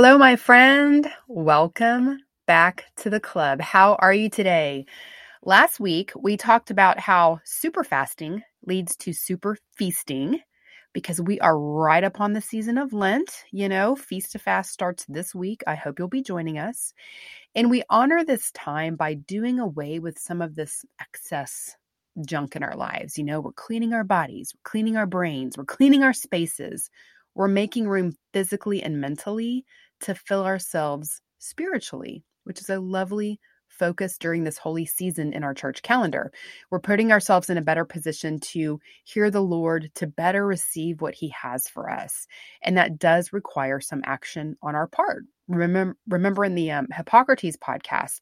Hello, my friend. Welcome back to the club. How are you today? Last week, we talked about how super fasting leads to super feasting because we are right upon the season of Lent. You know, Feast to Fast starts this week. I hope you'll be joining us. And we honor this time by doing away with some of this excess junk in our lives. You know, we're cleaning our bodies, we're cleaning our brains, we're cleaning our spaces we're making room physically and mentally to fill ourselves spiritually, which is a lovely focus during this holy season in our church calendar. We're putting ourselves in a better position to hear the Lord, to better receive what He has for us. And that does require some action on our part. Remember, remember in the um, Hippocrates podcast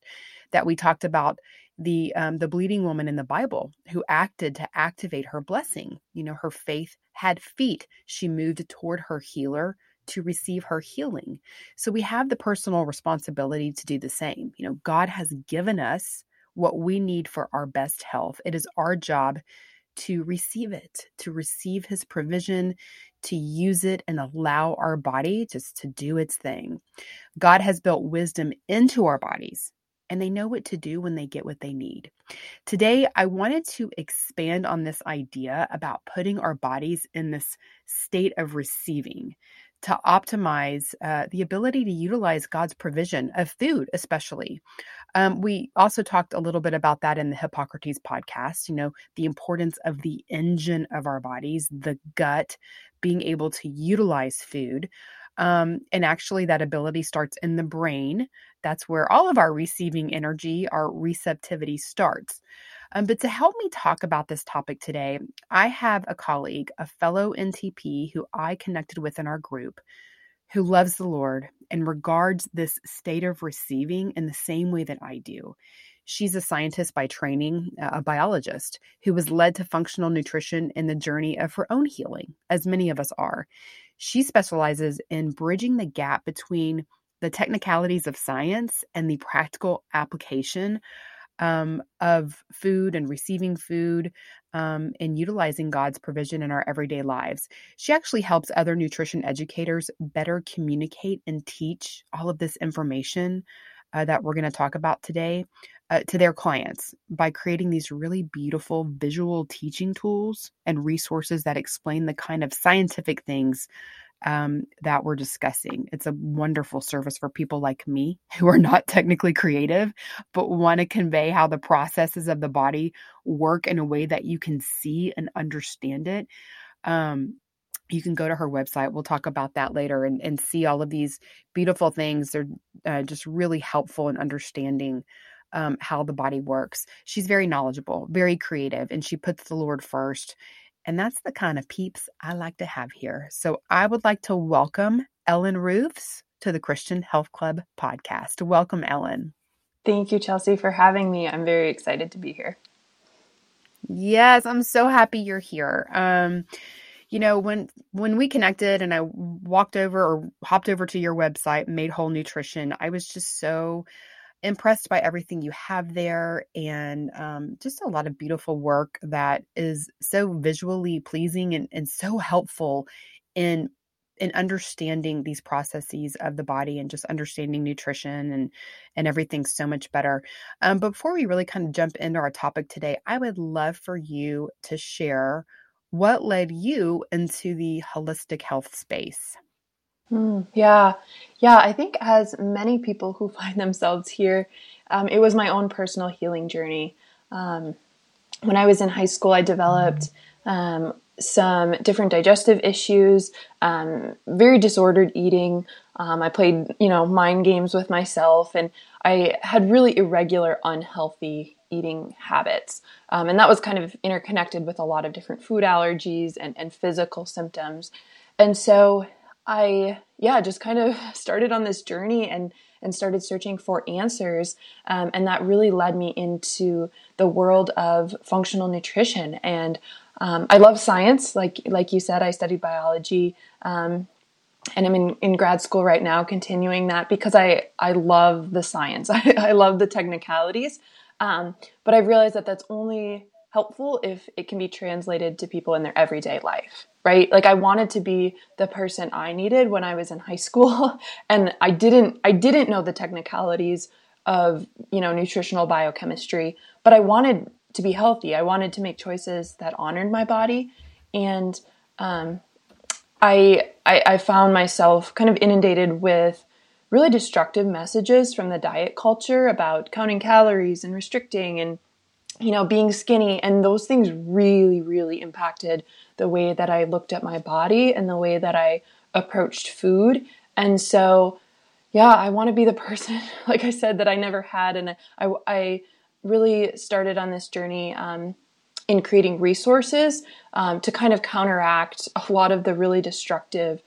that we talked about the um, the bleeding woman in the Bible who acted to activate her blessing. You know, her faith had feet. She moved toward her healer to receive her healing. So we have the personal responsibility to do the same. You know, God has given us what we need for our best health. It is our job to receive it, to receive his provision, to use it and allow our body just to do its thing. God has built wisdom into our bodies and they know what to do when they get what they need. Today, I wanted to expand on this idea about putting our bodies in this state of receiving to optimize uh, the ability to utilize God's provision of food, especially. Um, we also talked a little bit about that in the Hippocrates podcast, you know, the importance of the engine of our bodies, the gut, being able to utilize food. Um, and actually, that ability starts in the brain. That's where all of our receiving energy, our receptivity starts. Um, but to help me talk about this topic today, I have a colleague, a fellow NTP who I connected with in our group, who loves the Lord and regards this state of receiving in the same way that I do. She's a scientist by training, a biologist who was led to functional nutrition in the journey of her own healing, as many of us are. She specializes in bridging the gap between the technicalities of science and the practical application um, of food and receiving food um, and utilizing God's provision in our everyday lives. She actually helps other nutrition educators better communicate and teach all of this information uh, that we're going to talk about today uh, to their clients by creating these really beautiful visual teaching tools and resources that explain the kind of scientific things um, that we're discussing. It's a wonderful service for people like me who are not technically creative, but want to convey how the processes of the body work in a way that you can see and understand it. Um, you can go to her website. We'll talk about that later and, and see all of these beautiful things. They're uh, just really helpful in understanding um, how the body works. She's very knowledgeable, very creative, and she puts the Lord first. And that's the kind of peeps I like to have here. So I would like to welcome Ellen Roufs to the Christian Health Club podcast. Welcome, Ellen. Thank you, Chelsea, for having me. I'm very excited to be here. Yes, I'm so happy you're here. Um, you know, when when we connected and I walked over or hopped over to your website, Made Whole Nutrition, I was just so impressed by everything you have there and um, just a lot of beautiful work that is so visually pleasing and, and so helpful in in understanding these processes of the body and just understanding nutrition and and everything so much better. Um, before we really kind of jump into our topic today, I would love for you to share what led you into the holistic health space. Mm, yeah, yeah. I think as many people who find themselves here, um, it was my own personal healing journey. Um, when I was in high school, I developed um, some different digestive issues, um, very disordered eating. Um, I played, you know, mind games with myself, and I had really irregular, unhealthy eating habits. Um, and that was kind of interconnected with a lot of different food allergies and, and physical symptoms. And so I, yeah, just kind of started on this journey and and started searching for answers. Um, and that really led me into the world of functional nutrition. And um, I love science, like like you said. I studied biology, um, and I'm in, in grad school right now, continuing that because I I love the science. I, I love the technicalities, um, but I've realized that that's only helpful if it can be translated to people in their everyday life right? Like i wanted to be the person i needed when i was in high school and i didn't i didn't know the technicalities of you know nutritional biochemistry but i wanted to be healthy. I wanted to make choices that honored my body and um, I, I i found myself kind of inundated with really destructive messages from the diet culture about counting calories and restricting and you know, being skinny and those things really, really impacted the way that I looked at my body and the way that I approached food. And so, yeah, I want to be the person, like I said, that I never had. And I, I really started on this journey um, in creating resources um, to kind of counteract a lot of the really destructive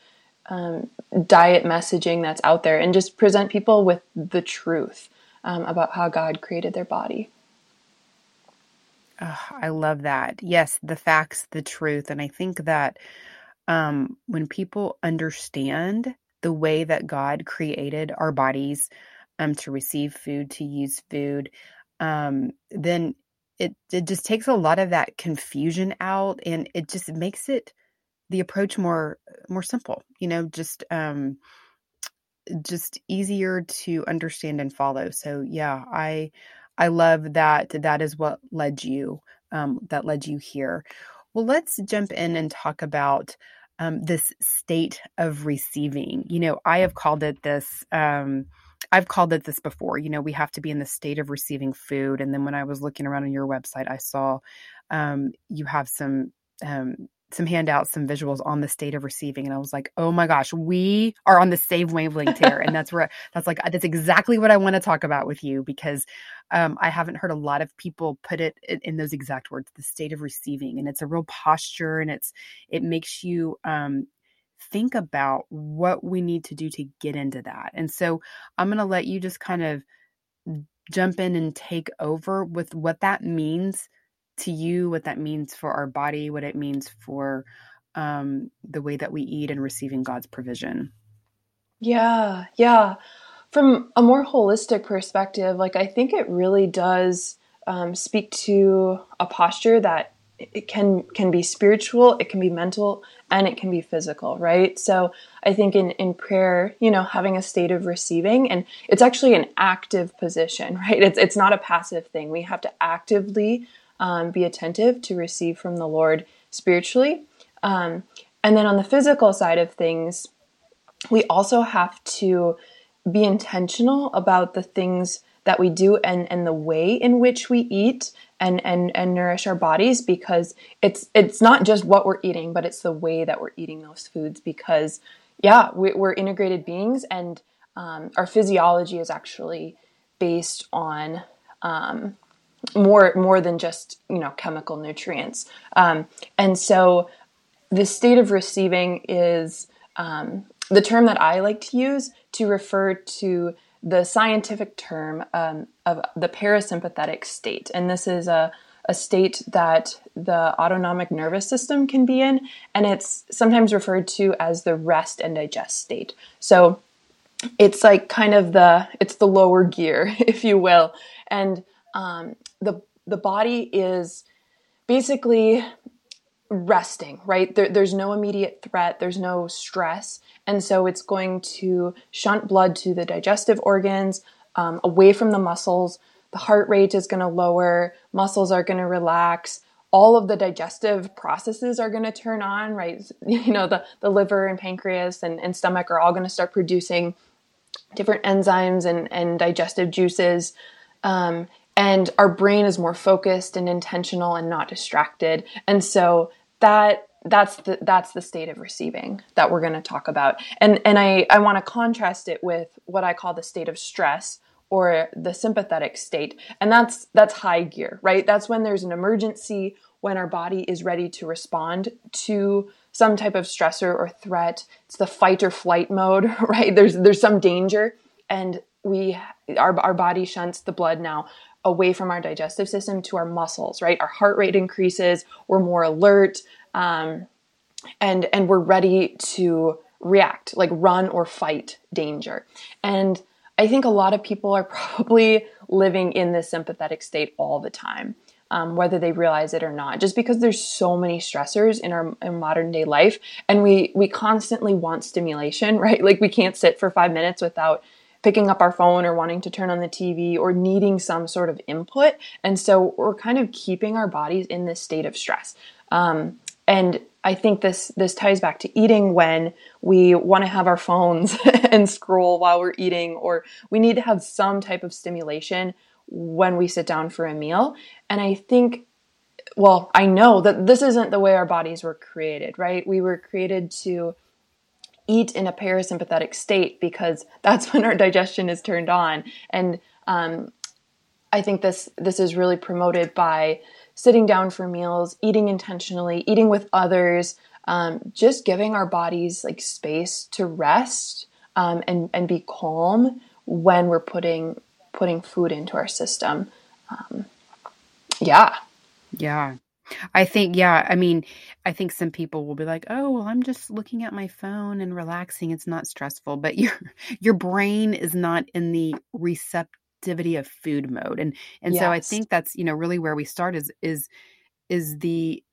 um, diet messaging that's out there and just present people with the truth um, about how God created their body. Oh, I love that. Yes, the facts, the truth. And I think that um, when people understand the way that God created our bodies um, to receive food, to use food, um, then it, it just takes a lot of that confusion out and it just makes it the approach more more simple you know just um just easier to understand and follow so yeah i I love that that is what led you, um, that led you here. Well, let's jump in and talk about um, this state of receiving. You know, I have called it this. Um, I've called it this before. You know, we have to be in the state of receiving food. And then when I was looking around on your website, I saw um, you have some um, some handouts, some visuals on the state of receiving. And I was like, oh my gosh, we are on the same wavelength here. and that's where that's like, that's exactly what I want to talk about with you because um, I haven't heard a lot of people put it in, in, those exact words, the state of receiving. And it's a real posture and it's, it makes you, um, think about what we need to do to get into that. And so I'm going to let you just kind of jump in and take over with what that means to you what that means for our body, what it means for um, the way that we eat and receiving God's provision. Yeah, yeah. From a more holistic perspective, like I think it really does um, speak to a posture that it can can be spiritual, it can be mental, and it can be physical, right? So I think in in prayer, you know, having a state of receiving, and it's actually an active position, right? It's it's not a passive thing. We have to actively um, be attentive to receive from the Lord spiritually. Um, and then on the physical side of things, we also have to be intentional about the things that we do and, and the way in which we eat and, and, and nourish our bodies because it's it's not just what we're eating, but it's the way that we're eating those foods because yeah, we, are integrated beings and um, our physiology is actually based on um, more more than just you know chemical nutrients. Um, and so the state of receiving is um, the term that i like to use to refer to the scientific term um, of the parasympathetic state. And this is a, a state that the autonomic nervous system can be in and it's sometimes referred to as the rest and digest state. So it's like kind of the it's the lower gear if you will. And um, the the body is basically resting, right? There, there's no immediate threat, there's no stress, and so it's going to shunt blood to the digestive organs, um, away from the muscles. The heart rate is going to lower, muscles are going to relax. All of the digestive processes are going to turn on, right? You know, the, the liver and pancreas and, and stomach are all going to start producing different enzymes and, and digestive juices. Um, and our brain is more focused and intentional and not distracted. And so that that's the that's the state of receiving that we're going to talk about. And and i i want to contrast it with what i call the state of stress or the sympathetic state. And that's that's high gear right? That's when there's an emergency when our body is ready to respond to some type of stressor or threat. It's the fight or flight mode right? There's there's some danger. And we our, our body shunts the blood now away from our digestive system to our muscles right? Our heart rate increases we're more alert um, and and we're ready to react like run or fight danger. And i think a lot of people are probably living in this sympathetic state all the time um, whether they realize it or not just because there's so many stressors in our in modern day life and we we constantly want stimulation right? Like we can't sit for five minutes without picking up our phone or wanting to turn on the TV or needing some sort of input. And so we're kind of keeping our bodies in this state of stress. Um, and I think this this ties back to eating when we want to have our phones and scroll while we're eating, or we need to have some type of stimulation when we sit down for a meal. And I think, well, I know that this isn't the way our bodies were created, right? We were created to eat in a parasympathetic state because that's when our digestion is turned on. And um, I think this this is really promoted by sitting down for meals, eating intentionally, eating with others, um, just giving our bodies like space to rest um, and and be calm when we're putting putting food into our system. Um, yeah, yeah. I think, yeah, I mean, I think some people will be like, "Oh, well, I'm just looking at my phone and relaxing. It's not stressful." But your your brain is not in the receptivity of food mode and and yes. so i think that's you know really where we start is is is the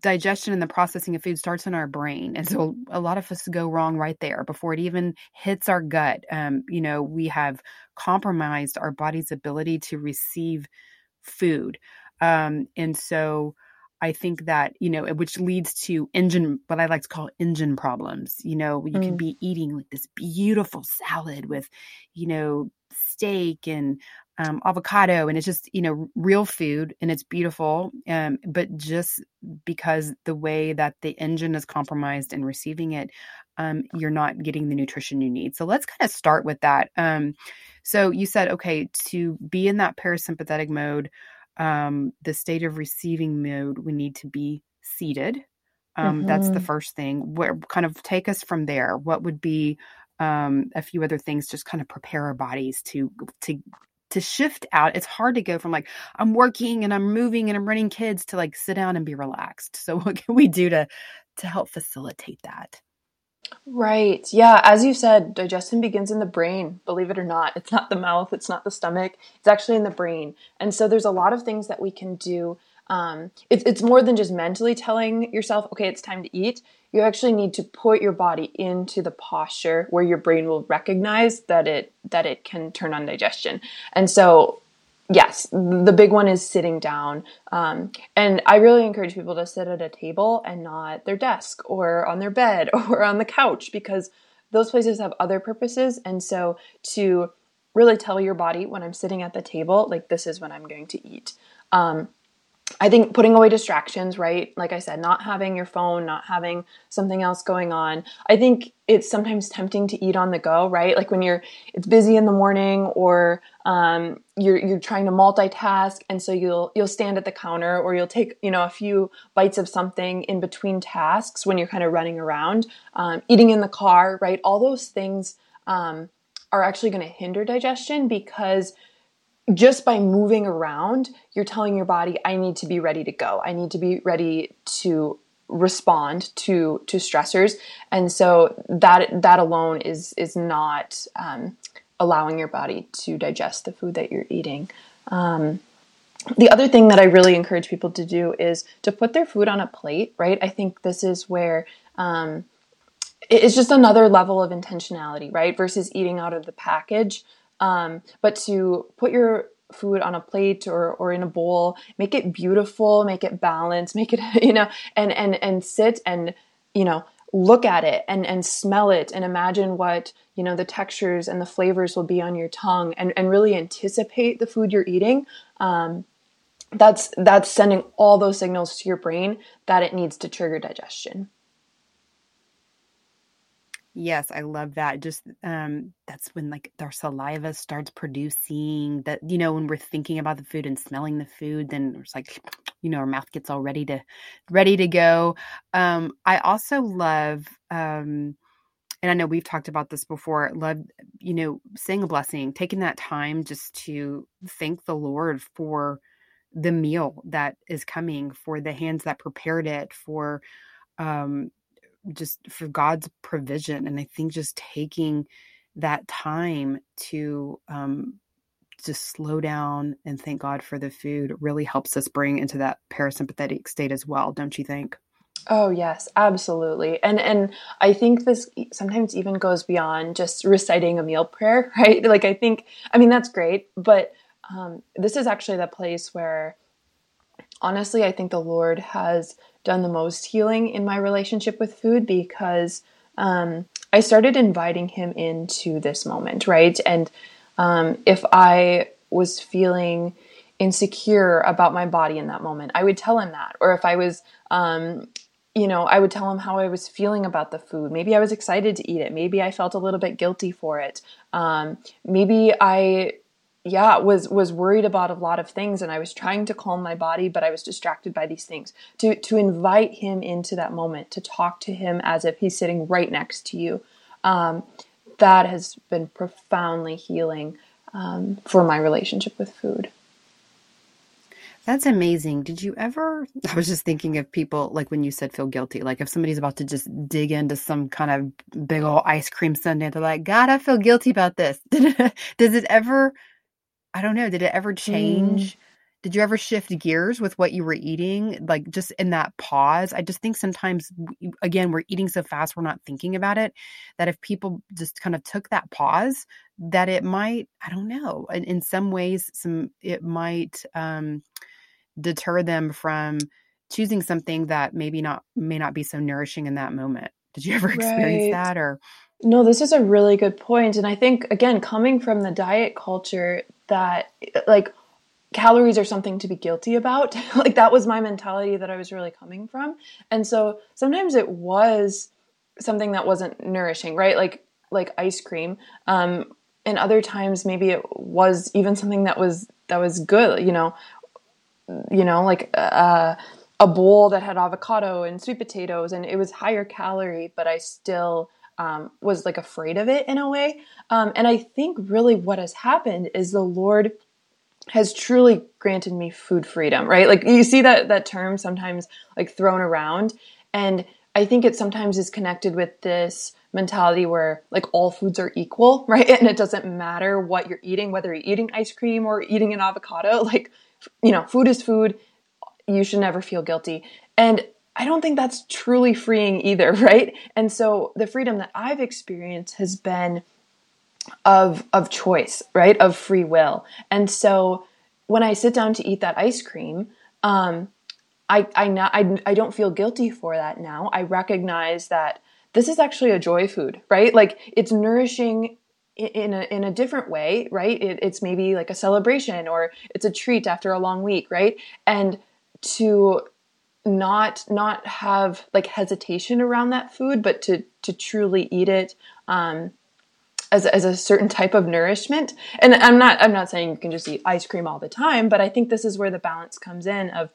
digestion and the processing of food starts in our brain and so a lot of us go wrong right there before it even hits our gut um, you know we have compromised our body's ability to receive food um, and so I think that, you know, which leads to engine, what I like to call engine problems. You know, you mm. could be eating like this beautiful salad with, you know, steak and um, avocado and it's just you know real food and it's beautiful um, but just because the way that the engine is compromised in receiving it um, you're not getting the nutrition you need so let's kind of start with that um, so you said okay to be in that parasympathetic mode um, the state of receiving mode we need to be seated. Mm-hmm. that's the mm-hmm. first thing. Where kind of take us from there. What would be um, a few other things just kind of prepare our bodies to to to shift out. It's hard to go from like i'm working and i'm moving and i'm running kids to like sit down and be relaxed. So what can we do to to help facilitate that right. Yeah as you said digestion begins in the brain believe it or not. It's not the mouth it's not the stomach it's actually in the brain. And so there's a lot of things that we can do um, it's, it's more than just mentally telling yourself okay it's time to eat. You actually need to put your body into the posture where your brain will recognize that it that it can turn on digestion. And so yes the big one is sitting down um, and i really encourage people to sit at a table and not their desk or on their bed or on the couch because those places have other purposes. And so to really tell your body when i'm sitting at the table like this is when i'm going to eat. Um, I think putting away distractions, right? Like I said, not having your phone, not having something else going on. I think it's sometimes tempting to eat on the go, right? Like when you're it's busy in the morning or um, you're you're trying to multitask, and so you'll you'll stand at the counter or you'll take you know a few bites of something in between tasks when you're kind of running around, um, eating in the car, right? All those things um, are actually going to hinder digestion because just by moving around, you're telling your body, I need to be ready to go. I need to be ready to respond to to stressors. And so that that alone is is not um, allowing your body to digest the food that you're eating. Um, the other thing that i really encourage people to do is to put their food on a plate right? I think this is where um, it's just another level of intentionality right? Versus eating out of the package um, but to put your food on a plate or, or in a bowl, make it beautiful, make it balanced, make it, you know, and, and, and sit and, you know, look at it and, and smell it and imagine what, you know, the textures and the flavors will be on your tongue and, and really anticipate the food you're eating. Um, that's that's sending all those signals to your brain that it needs to trigger digestion. Yes, I love that. Just um that's when like our saliva starts producing that you know when we're thinking about the food and smelling the food then it's like you know our mouth gets all ready to ready to go. Um I also love um and I know we've talked about this before, love, you know, saying a blessing, taking that time just to thank the Lord for the meal that is coming, for the hands that prepared it, for um, just for God's provision. And I think just taking that time to um, just slow down and thank God for the food really helps us bring into that parasympathetic state as well, don't you think? Oh yes, absolutely. And and I think this sometimes even goes beyond just reciting a meal prayer, right? Like I think I mean that's great, but um, this is actually the place where honestly I think the Lord has done the most healing in my relationship with food because um, I started inviting him into this moment, right? And um, if I was feeling insecure about my body in that moment, I would tell him that. Or if I was, um, you know, I would tell him how I was feeling about the food. Maybe I was excited to eat it. Maybe I felt a little bit guilty for it. Um, maybe I yeah was was worried about a lot of things and i was trying to calm my body but i was distracted by these things to to invite him into that moment to talk to him as if he's sitting right next to you um, that has been profoundly healing um, for my relationship with food that's amazing. Did you ever? I was just thinking of people like when you said feel guilty, like if somebody's about to just dig into some kind of big old ice cream sundae, they're like, God, I feel guilty about this. Does it ever I don't know. Did it ever mm. change? Mm. Did you ever shift gears with what you were eating? Like just in that pause? I just think sometimes, again, we're eating so fast, we're not thinking about it. That if people just kind of took that pause, that it might, I don't know, in, in some ways, some it might um, deter them from choosing something that maybe not may not be so nourishing in that moment. Did you ever experience right. that or? No, this is a really good point. And I think, again, coming from the diet culture, that like calories are something to be guilty about. like that was my mentality that I was really coming from. And so sometimes it was something that wasn't nourishing, right? Like like ice cream. Um and other times maybe it was even something that was that was good, you know, you know, like uh a bowl that had avocado and sweet potatoes and it was higher calorie, but I still um, was like afraid of it in a way. Um, and I think really what has happened is the Lord has truly granted me food freedom, right? Like you see that that term sometimes like thrown around, and I think it sometimes is connected with this mentality where like all foods are equal, right? And it doesn't matter what you're eating, whether you're eating ice cream or eating an avocado. Like, you know, food is food. You should never feel guilty. And I don't think that's truly freeing either, right? And so the freedom that I've experienced has been of of choice, right? Of free will. And so when I sit down to eat that ice cream, um, I I, not, I I don't feel guilty for that now. I recognize that this is actually a joy food, right? Like it's nourishing in a in a different way, right? It, it's maybe like a celebration or it's a treat after a long week, right? And to not not have like hesitation around that food, but to to truly eat it um, as as a certain type of nourishment. And I'm not I'm not saying you can just eat ice cream all the time, but I think this is where the balance comes in. Of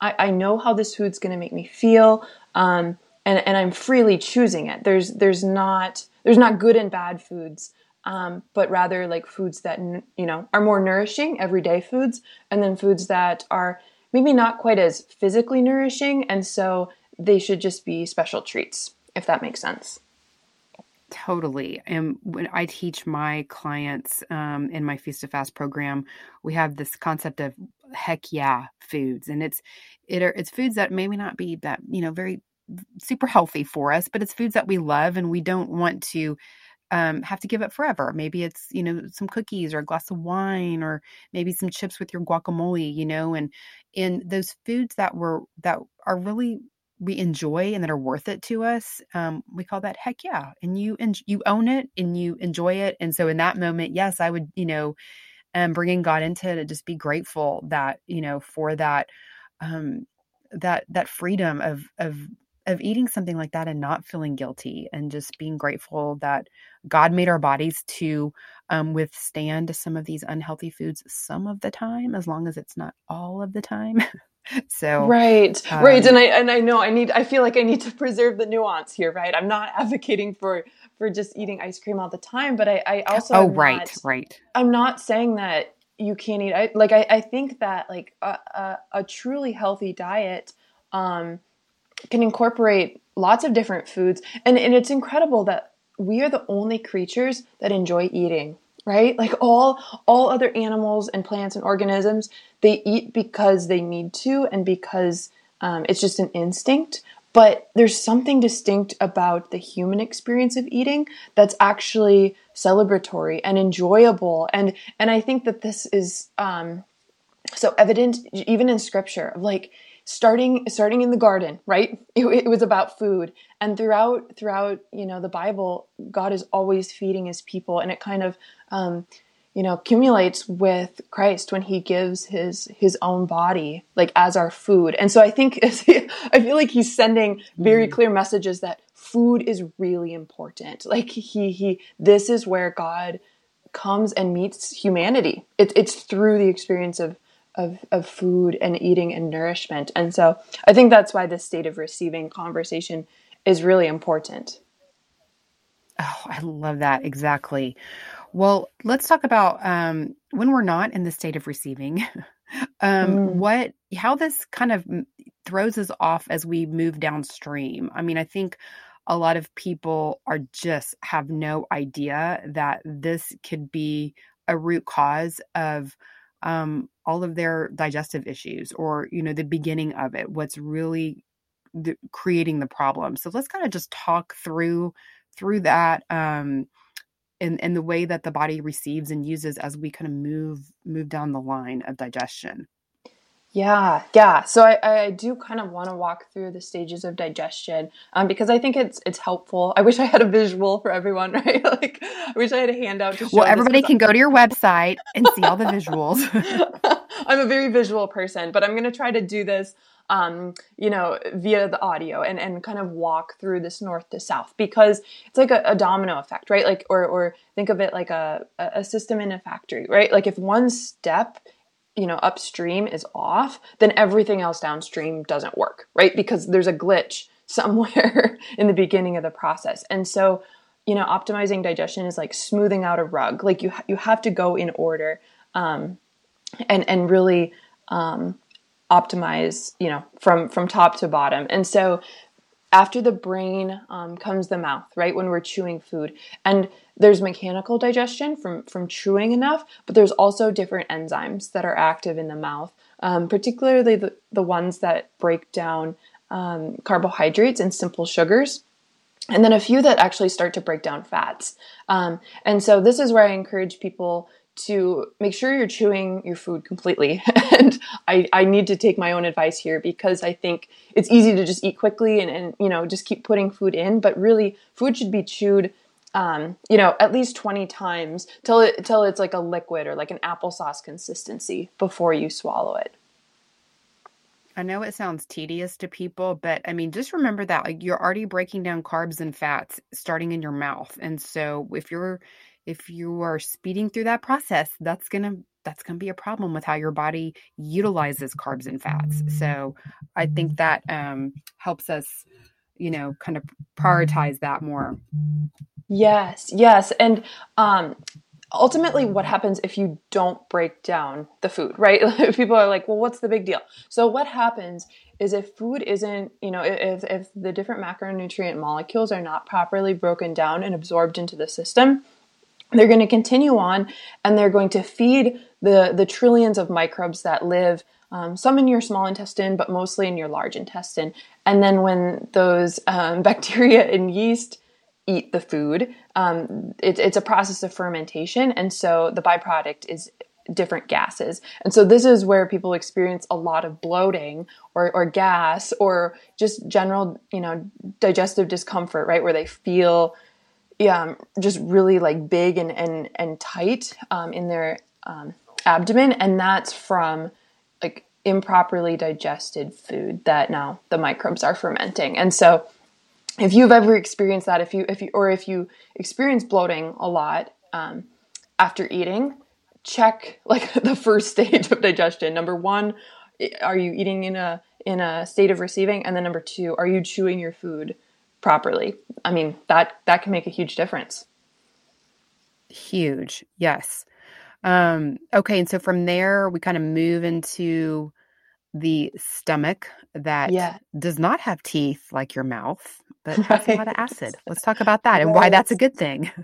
I, I know how this food's going to make me feel, um, and and I'm freely choosing it. There's there's not there's not good and bad foods. Um, but rather like foods that you know are more nourishing, everyday foods, and then foods that are maybe not quite as physically nourishing, and so they should just be special treats, if that makes sense. Totally. And when I teach my clients um, in my Feast to Fast program, we have this concept of heck yeah foods, and it's it are, it's foods that maybe not be that you know very super healthy for us, but it's foods that we love and we don't want to um, have to give it forever. Maybe it's, you know, some cookies or a glass of wine or maybe some chips with your guacamole, you know, and in those foods that were that are really we enjoy and that are worth it to us, um, we call that heck yeah. And you and you own it and you enjoy it. And so in that moment, yes, I would, you know, and bringing God into it, just be grateful that, you know, for that, um, that, that freedom of, of, of eating something like that and not feeling guilty and just being grateful that God made our bodies to um, withstand some of these unhealthy foods some of the time, as long as it's not all of the time. so right um, right and i and i know i need i feel like i need to preserve the nuance here right i'm not advocating for for just eating ice cream all the time but i i also oh right not, right i'm not saying that you can't eat I, like I, I think that like a, a, a truly healthy diet um can incorporate lots of different foods. And, and it's incredible that we are the only creatures that enjoy eating right? Like all all other animals and plants and organisms they eat because they need to and because um, it's just an instinct. But there's something distinct about the human experience of eating that's actually celebratory and enjoyable. And and i think that this is um, so evident even in scripture like starting starting in the garden right? It, it, was about food. And throughout throughout you know the bible god is always feeding his people. And it kind of um, you know accumulates with christ when he gives his his own body like as our food. And so i think i feel like he's sending very mm. clear messages that food is really important. Like he he this is where god comes and meets humanity. It, it's through the experience of of, of food and eating and nourishment. And so I think that's why this state of receiving conversation is really important. Oh, I love that. Exactly. Well, let's talk about um, when we're not in the state of receiving, um, mm. what, how this kind of throws us off as we move downstream. I mean, I think a lot of people are just have no idea that this could be a root cause of um, all of their digestive issues or you know the beginning of it what's really the, creating the problem. So let's kind of just talk through through that um and and the way that the body receives and uses as we kind of move move down the line of digestion yeah, yeah. So I, I do kind of want to walk through the stages of digestion um, because I think it's it's helpful. I wish I had a visual for everyone, right? like I wish I had a handout. Well, everybody can go to your website and see all the visuals. I'm a very visual person, but I'm going to try to do this, um, you know, via the audio and and kind of walk through this north to south because it's like a, a domino effect, right? Like or or think of it like a a system in a factory, right? Like if one step you know upstream is off then everything else downstream doesn't work right? Because there's a glitch somewhere in the beginning of the process. And so you know optimizing digestion is like smoothing out a rug. Like you you have to go in order um, and and really um, optimize you know from from top to bottom. And so after the brain um, comes the mouth right when we're chewing food and there's mechanical digestion from from chewing enough but there's also different enzymes that are active in the mouth um, particularly the, the ones that break down um, carbohydrates and simple sugars and then a few that actually start to break down fats um, and so this is where i encourage people to make sure you're chewing your food completely. and I, I need to take my own advice here because I think it's easy to just eat quickly and, and you know, just keep putting food in. But really, food should be chewed, um, you know, at least 20 times till it, till it's like a liquid or like an applesauce consistency before you swallow it. I know it sounds tedious to people, but I mean, just remember that like you're already breaking down carbs and fats starting in your mouth. And so if you're if you are speeding through that process, that's going to that's going to be a problem with how your body utilizes carbs and fats. So I think that um, helps us, you know, kind of prioritize that more. Yes, yes, and um, ultimately, what happens if you don't break down the food? Right? People are like, "Well, what's the big deal?" So what happens is if food isn't, you know, if if the different macronutrient molecules are not properly broken down and absorbed into the system they're going to continue on and they're going to feed the, the trillions of microbes that live um, some in your small intestine, but mostly in your large intestine. And then when those um, bacteria and yeast eat the food, um, it, it's a process of fermentation. And so the byproduct is different gases. And so this is where people experience a lot of bloating or, or gas or just general, you know, digestive discomfort, right? Where they feel yeah, just really like big and and and tight um, in their um, abdomen, and that's from like improperly digested food that now the microbes are fermenting. And so, if you've ever experienced that, if you if you or if you experience bloating a lot um, after eating, check like the first stage of digestion. Number one, are you eating in a in a state of receiving? And then number two, are you chewing your food properly? I mean, that that can make a huge difference. Huge, yes. Um, okay, and so from there we kind of move into the stomach that yeah. does not have teeth like your mouth, but has right. a lot of acid. Let's talk about that and why that's a good thing.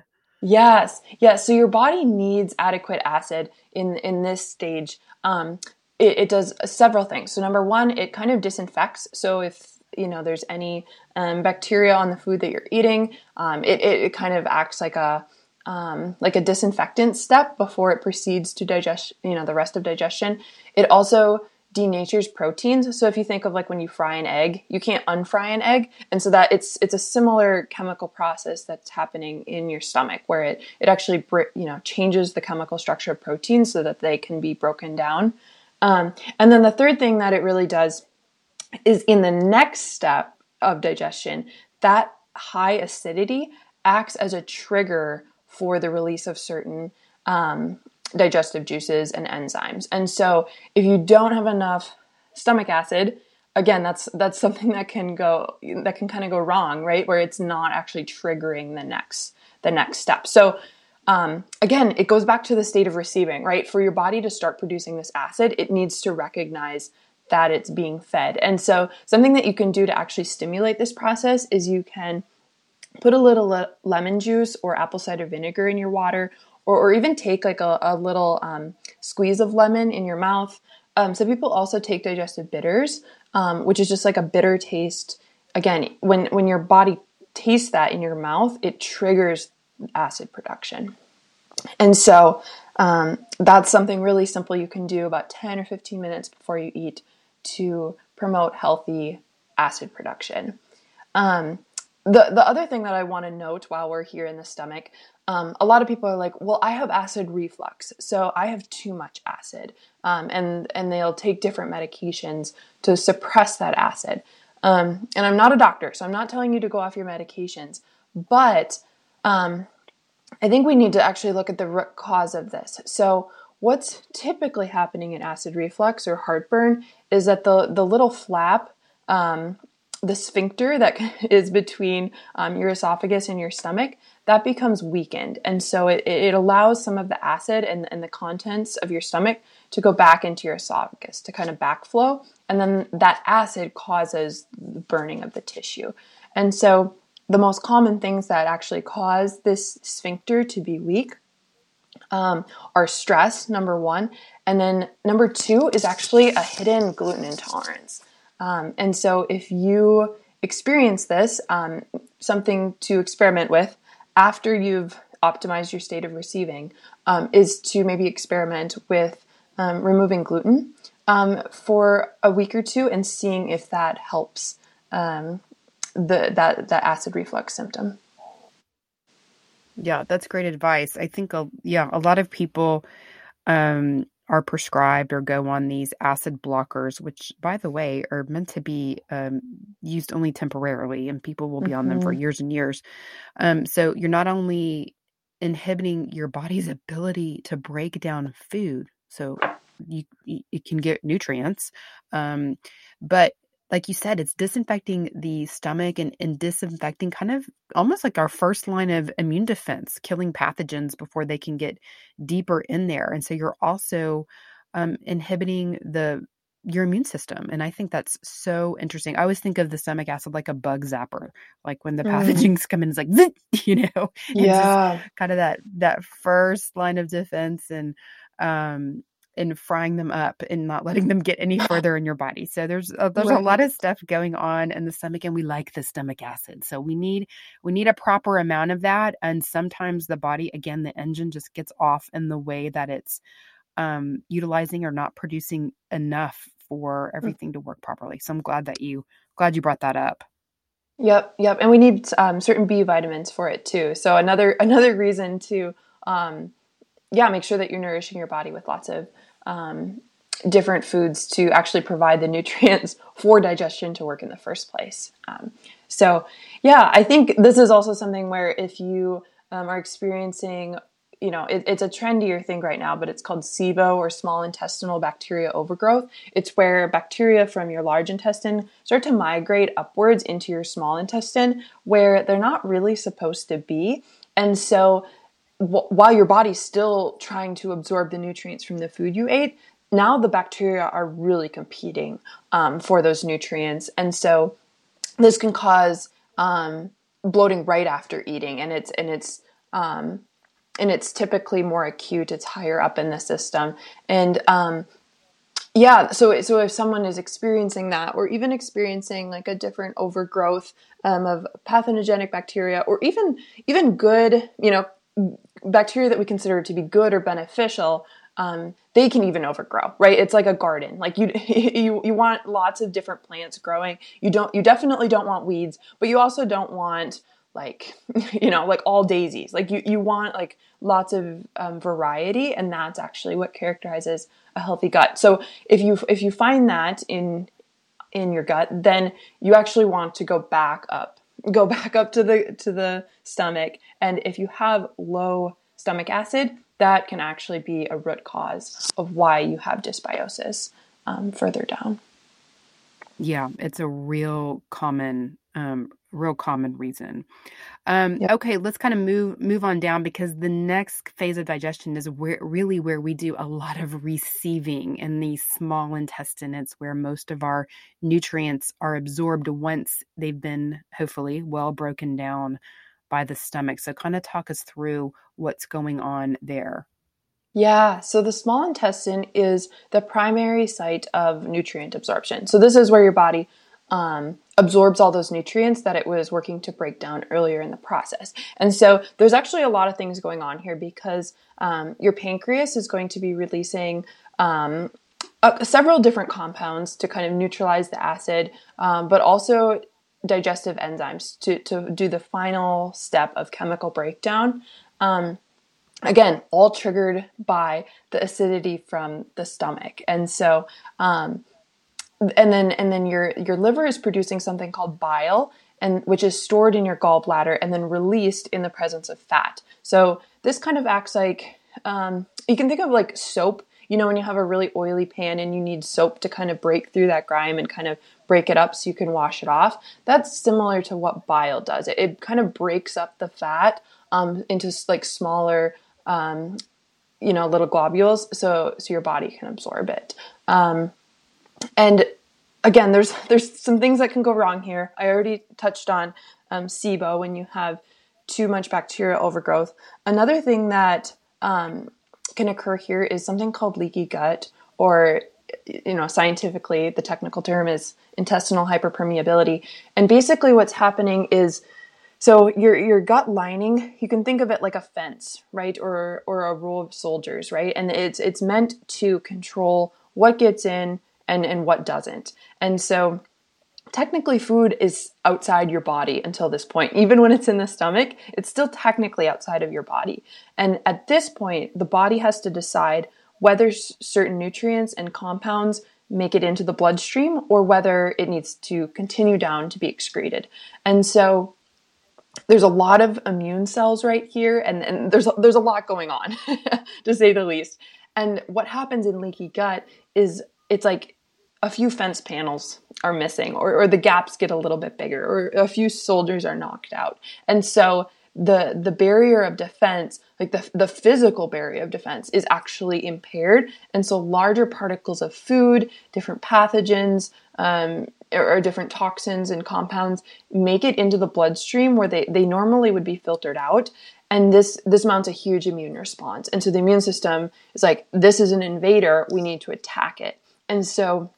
Yes, yes. So your body needs adequate acid in in this stage. Um, it, it, does several things. So number one, it kind of disinfects. So if you know there's any um, bacteria on the food that you're eating, um, it, it, it kind of acts like a um, like a disinfectant step before it proceeds to digest. You know the rest of digestion. It also denatures proteins. So if you think of like when you fry an egg, you can't unfry an egg, and so that it's it's a similar chemical process that's happening in your stomach where it it actually you know changes the chemical structure of proteins so that they can be broken down. Um, and then the third thing that it really does is in the next step of digestion, that high acidity acts as a trigger for the release of certain um, digestive juices and enzymes. And so if you don't have enough stomach acid, again, that's that's something that can go that can kind of go wrong, right? Where it's not actually triggering the next the next step. So um, again, it goes back to the state of receiving, right? For your body to start producing this acid, it needs to recognize that it's being fed. And so, something that you can do to actually stimulate this process is you can put a little le- lemon juice or apple cider vinegar in your water, or, or even take like a, a little um, squeeze of lemon in your mouth. Um, some people also take digestive bitters, um, which is just like a bitter taste. Again, when when your body tastes that in your mouth, it triggers acid production. And so um, that's something really simple you can do about 10 or 15 minutes before you eat to promote healthy acid production. Um, the, the other thing that I want to note while we're here in the stomach um, a lot of people are like, well, I have acid reflux, so I have too much acid, um, and and they'll take different medications to suppress that acid. Um, and I'm not a doctor, so I'm not telling you to go off your medications, but um, I think we need to actually look at the root cause of this. So what's typically happening in acid reflux or heartburn is that the the little flap um, the sphincter that is between um, your esophagus and your stomach that becomes weakened. And so it, it allows some of the acid and, and the contents of your stomach to go back into your esophagus to kind of backflow. And then that acid causes the burning of the tissue. And so the most common things that actually cause this sphincter to be weak um, are stress, number one. And then number two is actually a hidden gluten intolerance. Um, and so if you experience this, um, something to experiment with after you've optimized your state of receiving um, is to maybe experiment with um, removing gluten um, for a week or two and seeing if that helps um, the that that acid reflux symptom. Yeah, that's great advice. I think a, yeah, a lot of people um, are prescribed or go on these acid blockers, which, by the way, are meant to be um, used only temporarily, and people will be mm-hmm. on them for mm-hmm. years and years. Um, so you're not only inhibiting your body's ability to break down food, so you, you it can get nutrients, um, but like you said, it's disinfecting the stomach and, and disinfecting kind of almost like our first line of immune defense, killing pathogens before they can get deeper in there. And so you're also um, inhibiting the your immune system. And I think that's so interesting. I always think of the stomach acid like a bug zapper, like when the mm. pathogens come in, it's like, you know, yeah, kind of that that first line of defense and um and frying them up and not letting them get any further in your body. So there's a, there's right. a lot of stuff going on in the stomach and we like the stomach acid. So we need we need a proper amount of that and sometimes the body again the engine just gets off in the way that it's um, utilizing or not producing enough for mm. everything to work properly. So I'm glad that you glad you brought that up. Yep, yep, and we need um, certain B vitamins for it too. So another another reason to, um, yeah, make sure that you're nourishing your body with lots of um, different foods to actually provide the nutrients for digestion to work in the first place. Um, so, yeah, I think this is also something where if you um, are experiencing you know, it, it's a trendier thing right now, but it's called SIBO or small intestinal bacteria overgrowth. It's where bacteria from your large intestine start to migrate upwards into your small intestine where they're not really supposed to be. And so while your body's still trying to absorb the nutrients from the food you ate, now the bacteria are really competing um, for those nutrients. And so this can cause um, bloating right after eating. And it's, and it's, um, and it's typically more acute. It's higher up in the system, and um, yeah. So so if someone is experiencing that, or even experiencing like a different overgrowth um, of pathogenic bacteria, or even even good, you know, bacteria that we consider to be good or beneficial. Um, they can even overgrow, right? It's like a garden. Like you, you, you want lots of different plants growing. You don't, you definitely don't want weeds, but you also don't want like you know like all daisies like you you want like lots of um, variety and that's actually what characterizes a healthy gut so if you if you find that in in your gut then you actually want to go back up go back up to the to the stomach and if you have low stomach acid that can actually be a root cause of why you have dysbiosis um, further down yeah it's a real common um, real common reason. Um, yep. Okay, let's kind of move move on down because the next phase of digestion is where really where we do a lot of receiving in the small intestine. It's where most of our nutrients are absorbed once they've been hopefully well broken down by the stomach. So, kind of talk us through what's going on there. Yeah, so the small intestine is the primary site of nutrient absorption. So, this is where your body um, absorbs all those nutrients that it was working to break down earlier in the process. And so there's actually a lot of things going on here because um, your pancreas is going to be releasing um, uh, several different compounds to kind of neutralize the acid, um, but also digestive enzymes to, to do the final step of chemical breakdown. Um, again, all triggered by the acidity from the stomach. And so, um, and then and then your your liver is producing something called bile and which is stored in your gallbladder and then released in the presence of fat. So this kind of acts like um, you can think of like soap you know when you have a really oily pan and you need soap to kind of break through that grime and kind of break it up so you can wash it off. That's similar to what bile does. It, it kind of breaks up the fat um, into like smaller um, you know little globules so so your body can absorb it. Um, and again, there's there's some things that can go wrong here. I already touched on um, SIBO when you have too much bacterial overgrowth. Another thing that um, can occur here is something called leaky gut, or you know, scientifically, the technical term is intestinal hyperpermeability. And basically, what's happening is so your your gut lining, you can think of it like a fence, right, or or a row of soldiers, right, and it's it's meant to control what gets in and, and what doesn't. And so technically food is outside your body until this point. Even when it's in the stomach, it's still technically outside of your body. And at this point, the body has to decide whether certain nutrients and compounds make it into the bloodstream or whether it needs to continue down to be excreted. And so there's a lot of immune cells right here and, and there's there's a lot going on to say the least. And what happens in leaky gut is it's like a few fence panels are missing or, or the gaps get a little bit bigger or a few soldiers are knocked out. And so the the barrier of defense like the, the physical barrier of defense is actually impaired. And so larger particles of food different pathogens um, or, or, different toxins and compounds make it into the bloodstream where they, they normally would be filtered out. And this this mounts a huge immune response. And so the immune system is like this is an invader. We need to attack it and so,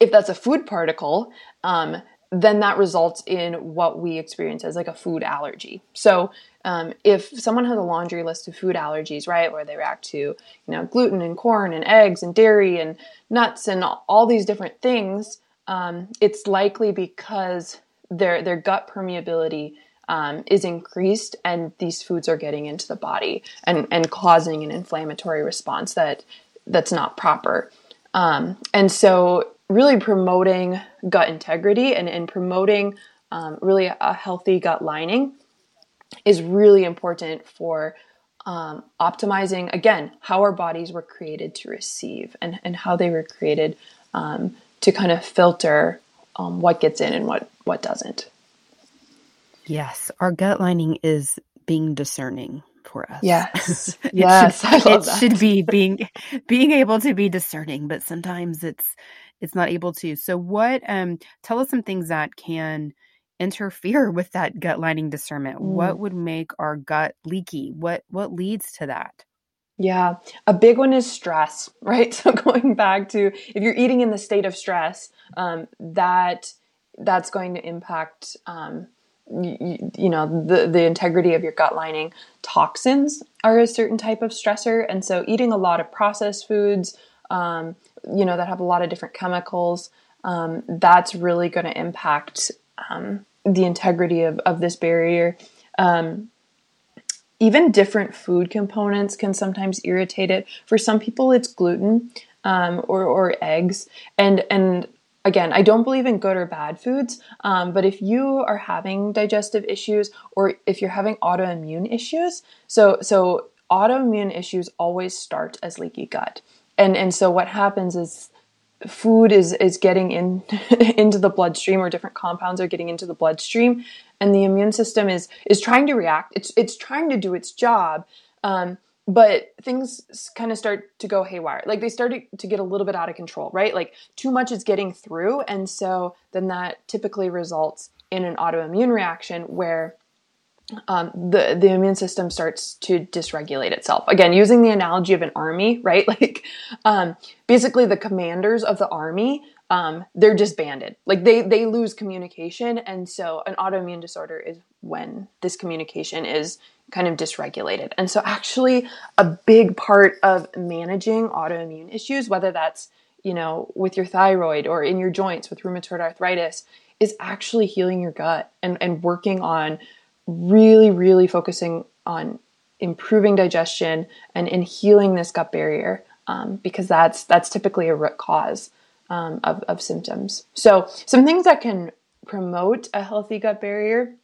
if that's a food particle, um, then that results in what we experience as like a food allergy. So, um, if someone has a laundry list of food allergies, right, where they react to, you know, gluten and corn and eggs and dairy and nuts and all these different things, um, it's likely because their their gut permeability um, is increased and these foods are getting into the body and, and causing an inflammatory response that that's not proper. Um, and so really promoting gut integrity and, and promoting um, really a healthy gut lining is really important for um, optimizing again how our bodies were created to receive and, and how they were created um, to kind of filter um, what gets in and what what doesn't. Yes, our gut lining is being discerning for us. Yes. yes. Should, it that. should be being being able to be discerning, but sometimes it's it's not able to. So what um tell us some things that can interfere with that gut lining discernment. Mm. What would make our gut leaky? What what leads to that? Yeah, a big one is stress, right? So going back to if you're eating in the state of stress, um, that that's going to impact um, you, you, know the the integrity of your gut lining. Toxins are a certain type of stressor and so eating a lot of processed foods um, you know that have a lot of different chemicals um, that's really going to impact um, the integrity of, of this barrier. Um, even different food components can sometimes irritate it. For some people it's gluten um, or, or eggs and and again, I don't believe in good or bad foods, um, but if you are having digestive issues or if you're having autoimmune issues, so so autoimmune issues always start as leaky gut, and and so what happens is food is is getting in into the bloodstream or different compounds are getting into the bloodstream and the immune system is is trying to react. It's it's trying to do its job um, but things kind of start to go haywire. Like they start to get a little bit out of control, right? Like too much is getting through. And so then that typically results in an autoimmune reaction where um, the, the immune system starts to dysregulate itself. Again, using the analogy of an army, right? Like um, basically the commanders of the army um, they're disbanded. Like they they lose communication, and so an autoimmune disorder is when this communication is kind of dysregulated. And so, actually, a big part of managing autoimmune issues, whether that's you know with your thyroid or in your joints with rheumatoid arthritis, is actually healing your gut and and working on really really focusing on improving digestion and, and healing this gut barrier um, because that's that's typically a root cause um, of, of symptoms. So some things that can promote a healthy gut barrier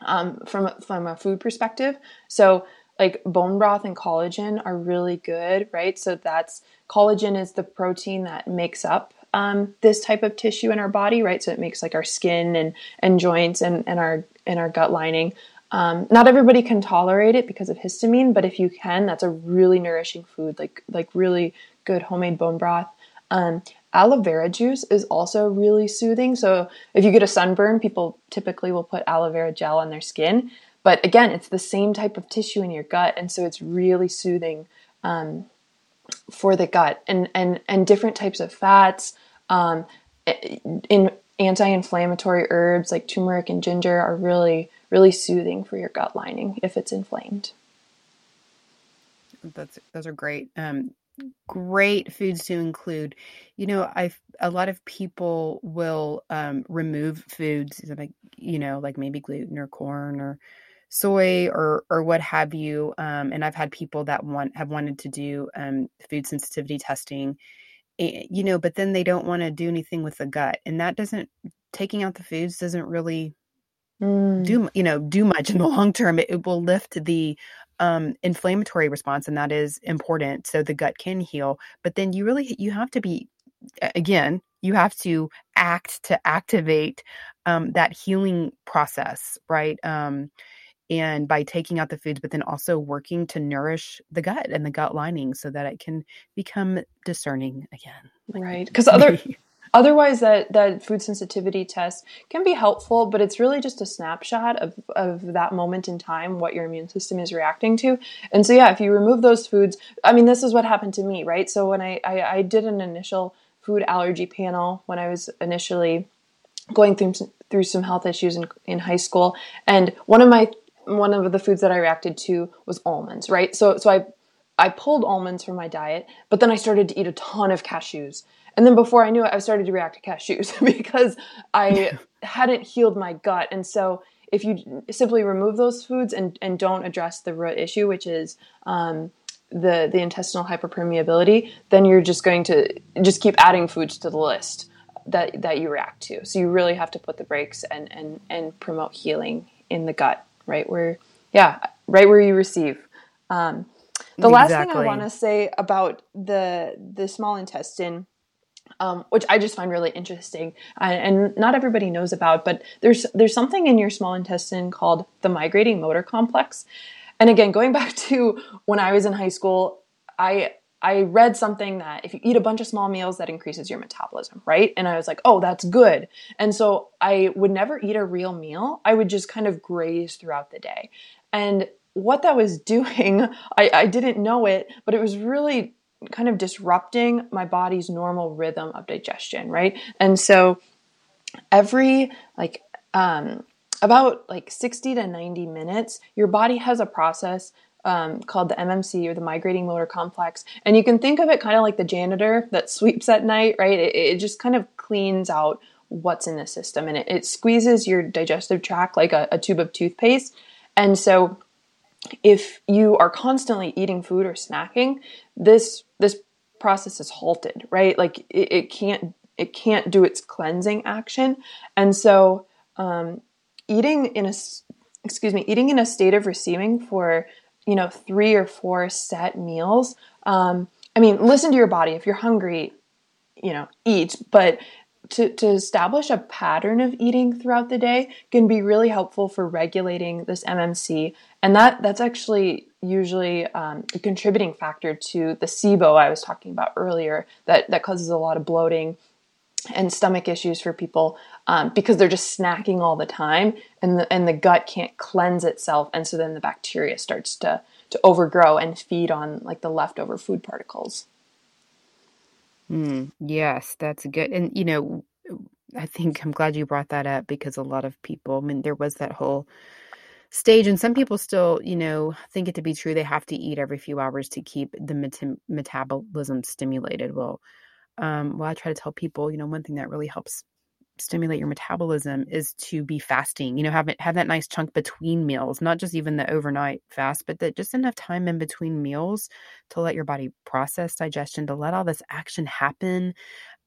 um, from from a food perspective. So like bone broth and collagen are really good, right? So that's collagen is the protein that makes up um, this type of tissue in our body, right? So it makes like our skin and and joints and and our and our gut lining. Um, not everybody can tolerate it because of histamine, but if you can, that's a really nourishing food, like like really good homemade bone broth. Um, aloe vera juice is also really soothing. So if you get a sunburn, people typically will put aloe vera gel on their skin. But again, it's the same type of tissue in your gut, and so it's really soothing um, for the gut. And and and different types of fats um, in anti-inflammatory herbs like turmeric and ginger are really really soothing for your gut lining if it's inflamed. That's those are great. Um, great foods to include. You know, I a lot of people will um, remove foods like you know, like maybe gluten or corn or soy or or what have you. Um, and I've had people that want have wanted to do um, food sensitivity testing. Eh, you know, but then they don't want to do anything with the gut, and that doesn't taking out the foods doesn't really mm. do you know do much in the long term. It, it will lift the um, inflammatory response, and that is important. So the gut can heal, but then you really you have to be again you have to act to activate um, that healing process, right? Um, and by taking out the foods, but then also working to nourish the gut and the gut lining so that it can become discerning again. Right. Because other Otherwise, that, that food sensitivity test can be helpful, but it's really just a snapshot of, of that moment in time, what your immune system is reacting to. And so, yeah, if you remove those foods, I mean, this is what happened to me, right? So, when I, I, I did an initial food allergy panel when I was initially going through some, through some health issues in, in high school, and one of my one of the foods that I reacted to was almonds, right? So, so I I pulled almonds from my diet, but then I started to eat a ton of cashews. And then before I knew it, I started to react to cashews because I hadn't healed my gut. And so if you simply remove those foods and, and don't address the root issue, which is um, the the intestinal hyperpermeability, then you're just going to just keep adding foods to the list that that you react to. So you really have to put the brakes and and and promote healing in the gut, right where yeah, right where you receive. Um, the exactly. last thing I want to say about the the small intestine um, which I just find really interesting, and not everybody knows about. But there's there's something in your small intestine called the migrating motor complex. And again, going back to when I was in high school, I I read something that if you eat a bunch of small meals, that increases your metabolism, right? And I was like, oh, that's good. And so I would never eat a real meal. I would just kind of graze throughout the day. And what that was doing, I, I didn't know it, but it was really kind of disrupting my body's normal rhythm of digestion, right? And so every like um, about like 60 to 90 minutes, your body has a process um, called the MMC or the migrating motor complex. And you can think of it kind of like the janitor that sweeps at night, right? It, it just kind of cleans out what's in the system and it, it squeezes your digestive tract like a, a tube of toothpaste. And so if you are constantly eating food or snacking, this this process is halted, right? Like it, it can't it can't do its cleansing action, and so um, eating in a excuse me eating in a state of receiving for you know three or four set meals. Um, I mean, listen to your body. If you're hungry, you know, eat, but to, to establish a pattern of eating throughout the day can be really helpful for regulating this MMC. And that, that's actually usually um, a contributing factor to the SIBO I was talking about earlier that, that causes a lot of bloating and stomach issues for people um, because they're just snacking all the time and the, and the gut can't cleanse itself. And so then the bacteria starts to, to overgrow and feed on like the leftover food particles. Mm, yes, that's good. And, you know, I think I'm glad you brought that up because a lot of people, I mean, there was that whole stage, and some people still, you know, think it to be true. They have to eat every few hours to keep the met- metabolism stimulated. Well, um, well, I try to tell people, you know, one thing that really helps stimulate your metabolism is to be fasting. You know, have it, have that nice chunk between meals, not just even the overnight fast, but that just enough time in between meals to let your body process digestion, to let all this action happen,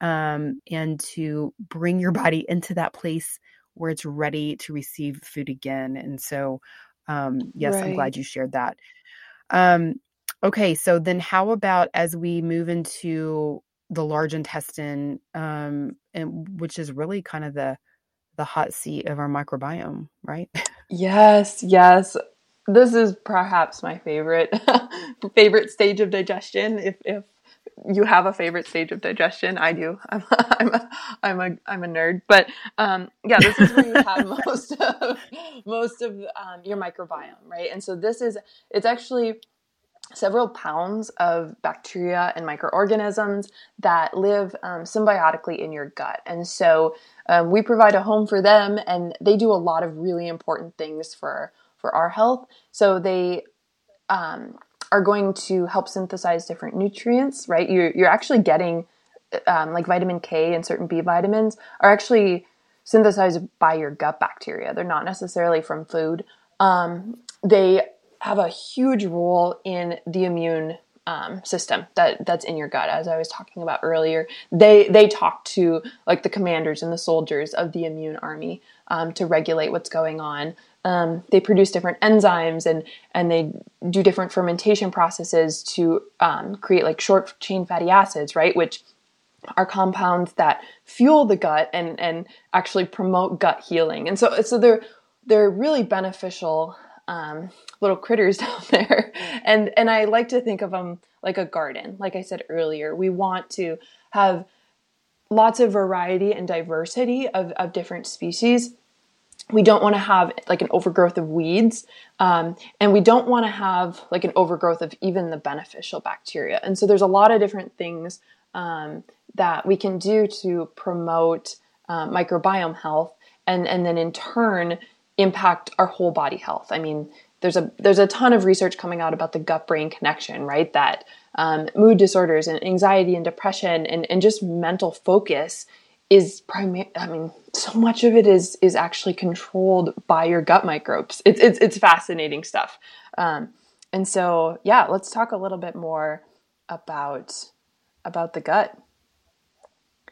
um, and to bring your body into that place where it's ready to receive food again. And so, um, yes, right. I'm glad you shared that. Um, okay, so then how about as we move into the large intestine, um, and which is really kind of the the hot seat of our microbiome, right? Yes, yes. This is perhaps my favorite favorite stage of digestion. If if you have a favorite stage of digestion, I do. I'm a, I'm a, I'm a, I'm a nerd, but um, yeah, this is where you have most of most of um, your microbiome, right? And so this is it's actually several pounds of bacteria and microorganisms that live um, symbiotically in your gut. And so um, we provide a home for them, and they do a lot of really important things for for our health. So they um, are going to help synthesize different nutrients. Right? You're you're actually getting um, like vitamin K and certain B vitamins are actually synthesized by your gut bacteria. They're not necessarily from food. Um, they have a huge role in the immune um, system that that's in your gut. As I was talking about earlier, they they talk to like the commanders and the soldiers of the immune army um, to regulate what's going on. Um, they produce different enzymes and and they do different fermentation processes to um, create like short chain fatty acids, right? Which are compounds that fuel the gut and and actually promote gut healing. And so so they're they're really beneficial um, little critters down there. And, and I like to think of them like a garden. Like I said earlier, we want to have lots of variety and diversity of, of different species. We don't want to have like an overgrowth of weeds, um, and we don't want to have like an overgrowth of even the beneficial bacteria. And so there's a lot of different things um, that we can do to promote uh, microbiome health, and and then in turn impact our whole body health. I mean, there's a there's a ton of research coming out about the gut brain connection, right? That um, mood disorders and anxiety and depression and, and just mental focus is primary. I mean, so much of it is is actually controlled by your gut microbes. It's it's it's fascinating stuff. Um, and so, yeah, let's talk a little bit more about about the gut.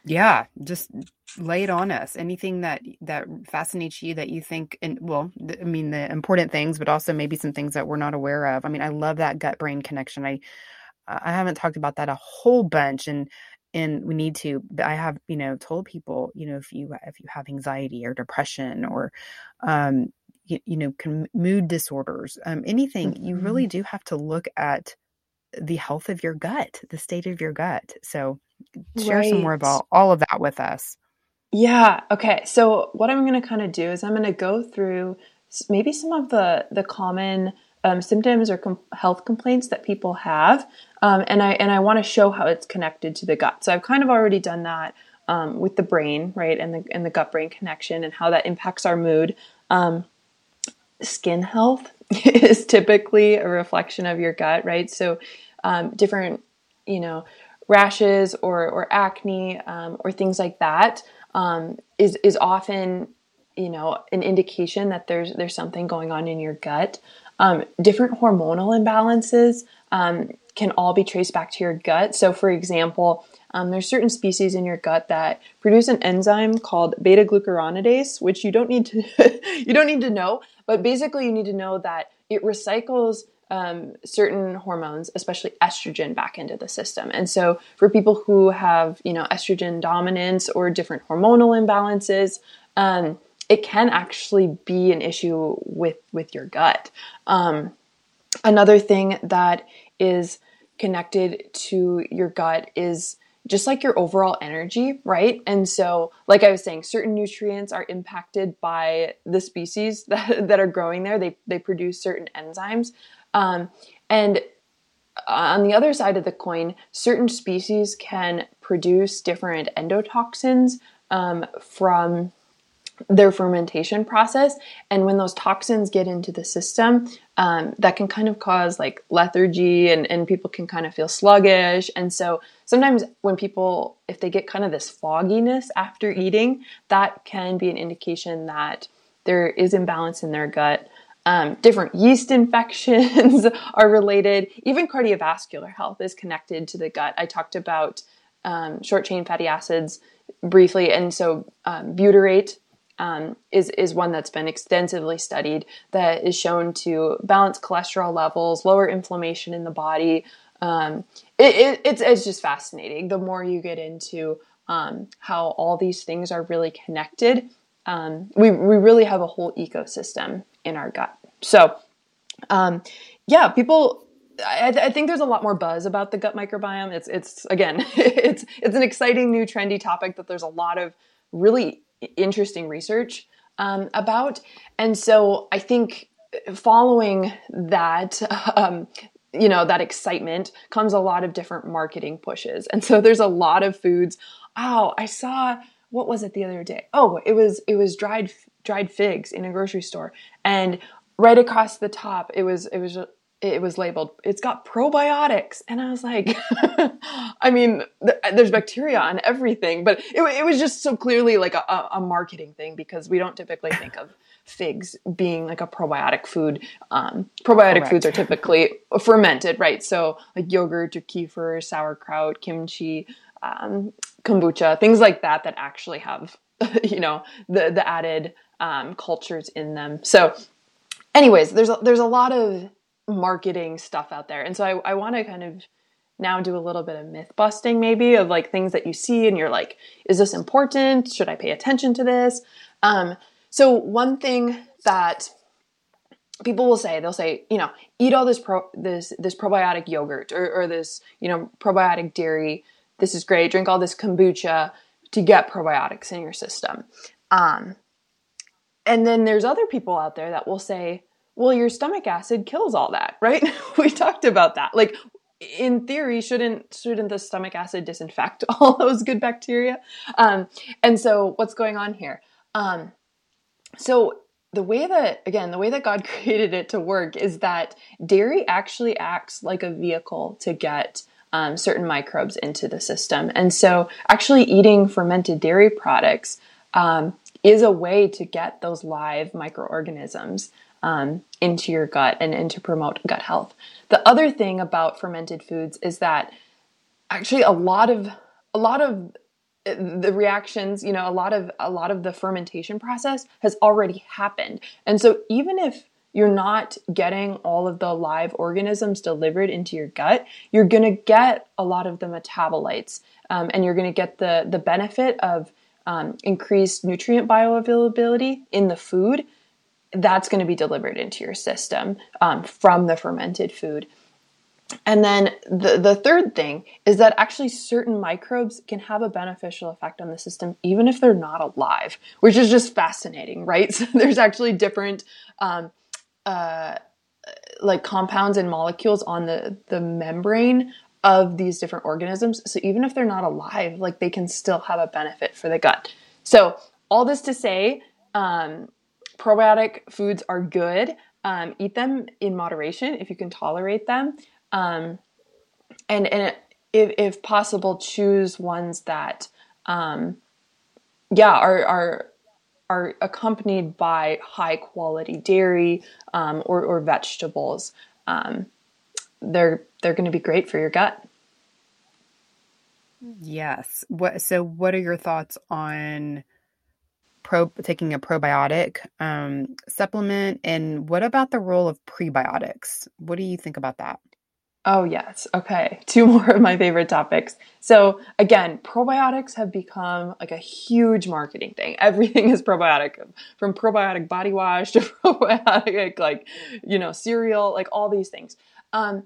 Yeah, just lay it on us. Anything that that fascinates you that you think, and well, th- I mean the important things, but also maybe some things that we're not aware of. I mean, I love that gut brain connection. I I haven't talked about that a whole bunch, and and we need to but i have you know told people you know if you if you have anxiety or depression or um you, you know mood disorders um anything mm-hmm. you really do have to look at the health of your gut the state of your gut so share right. some more about all of that with us yeah okay so what i'm going to kind of do is i'm going to go through maybe some of the the common um, symptoms or com- health complaints that people have, um, and I and I want to show how it's connected to the gut. So I've kind of already done that um, with the brain, right, and the and the gut brain connection and how that impacts our mood. Um, skin health is typically a reflection of your gut, right? So um, different, you know, rashes or or acne um, or things like that is is often you know an indication that there's there's something going on in your gut um, different hormonal imbalances um, can all be traced back to your gut. So, for example, um, there's certain species in your gut that produce an enzyme called beta glucuronidase, which you don't need to you don't need to know, but basically you need to know that it recycles um, certain hormones, especially estrogen, back into the system. And so, for people who have you know estrogen dominance or different hormonal imbalances, um, it can actually be an issue with with your gut. Um, another thing that is connected to your gut is just like your overall energy, right? And so, like I was saying, certain nutrients are impacted by the species that, that are growing there. They, they produce certain enzymes. Um, and on the other side of the coin, certain species can produce different endotoxins um, from their fermentation process. And when those toxins get into the system, um, that can kind of cause like lethargy and, and people can kind of feel sluggish. And so sometimes when people, if they get kind of this fogginess after eating, that can be an indication that there is imbalance in their gut. Um, different yeast infections are related. Even cardiovascular health is connected to the gut. I talked about um, short chain fatty acids briefly, and so um, butyrate um, is is one that's been extensively studied that is shown to balance cholesterol levels, lower inflammation in the body. Um, it, it, it's it's just fascinating. The more you get into um, how all these things are really connected, we we really have a whole ecosystem in our gut. So, um, yeah, people. I, I, think there's a lot more buzz about the gut microbiome. It's it's again, it's it's an exciting new trendy topic that there's a lot of really interesting research um, about. And so I think following that, um, you know, that excitement comes a lot of different marketing pushes. And so there's a lot of foods. Oh, I saw what was it the other day? Oh, it was it was dried dried figs in a grocery store, and right across the top, it was it was it was labeled it's got probiotics. And i was like i mean th- there's bacteria on everything but it, it was just so clearly like a, a, marketing thing because we don't typically think of figs being like a probiotic food um, probiotic Correct. foods are typically fermented right? So like yogurt or kefir sauerkraut kimchi um, kombucha things like that that actually have you know the the added um, cultures in them so anyways there's a, there's a lot of marketing stuff out there. And so I, I want to kind of now do a little bit of myth busting, maybe of like things that you see and you're like, is this important? Should I pay attention to this? Um, so one thing that people will say, they'll say, you know, eat all this pro this this probiotic yogurt or, or this, you know, probiotic dairy. This is great. Drink all this kombucha to get probiotics in your system. Um, and then there's other people out there that will say, well, your stomach acid kills all that, right? we talked about that. Like in theory, shouldn't shouldn't the stomach acid disinfect all those good bacteria? Um, and so, what's going on here? Um, so the way that again the way that god created it to work is that dairy actually acts like a vehicle to get um, certain microbes into the system. And so, actually, eating fermented dairy products um, is a way to get those live microorganisms um, into your gut and, and to promote gut health. The other thing about fermented foods is that actually a lot of a lot of uh, the reactions you know a lot of a lot of the fermentation process has already happened and so even if you're not getting all of the live organisms delivered into your gut, you're going to get a lot of the metabolites, um, and you're going to get the the benefit of um, increased nutrient bioavailability in the food. That's going to be delivered into your system um, from the fermented food. And then the, the third thing is that actually certain microbes can have a beneficial effect on the system even if they're not alive, which is just fascinating, right? So there's actually different um, uh, like compounds and molecules on the the membrane of these different organisms. So even if they're not alive, like they can still have a benefit for the gut. So all this to say, um, probiotic foods are good. Um, eat them in moderation if you can tolerate them, um, and and if, if possible, choose ones that, um, yeah, are are are accompanied by high quality dairy um, or, or, vegetables. Um, they're they're going to be great for your gut. Yes. What? So, what are your thoughts on pro taking a probiotic um, supplement, and what about the role of prebiotics? What do you think about that? Oh, yes. Okay. Two more of my favorite topics. So, again, probiotics have become like a huge marketing thing. Everything is probiotic, from probiotic body wash to probiotic, like, you know, cereal, like all these things. Um,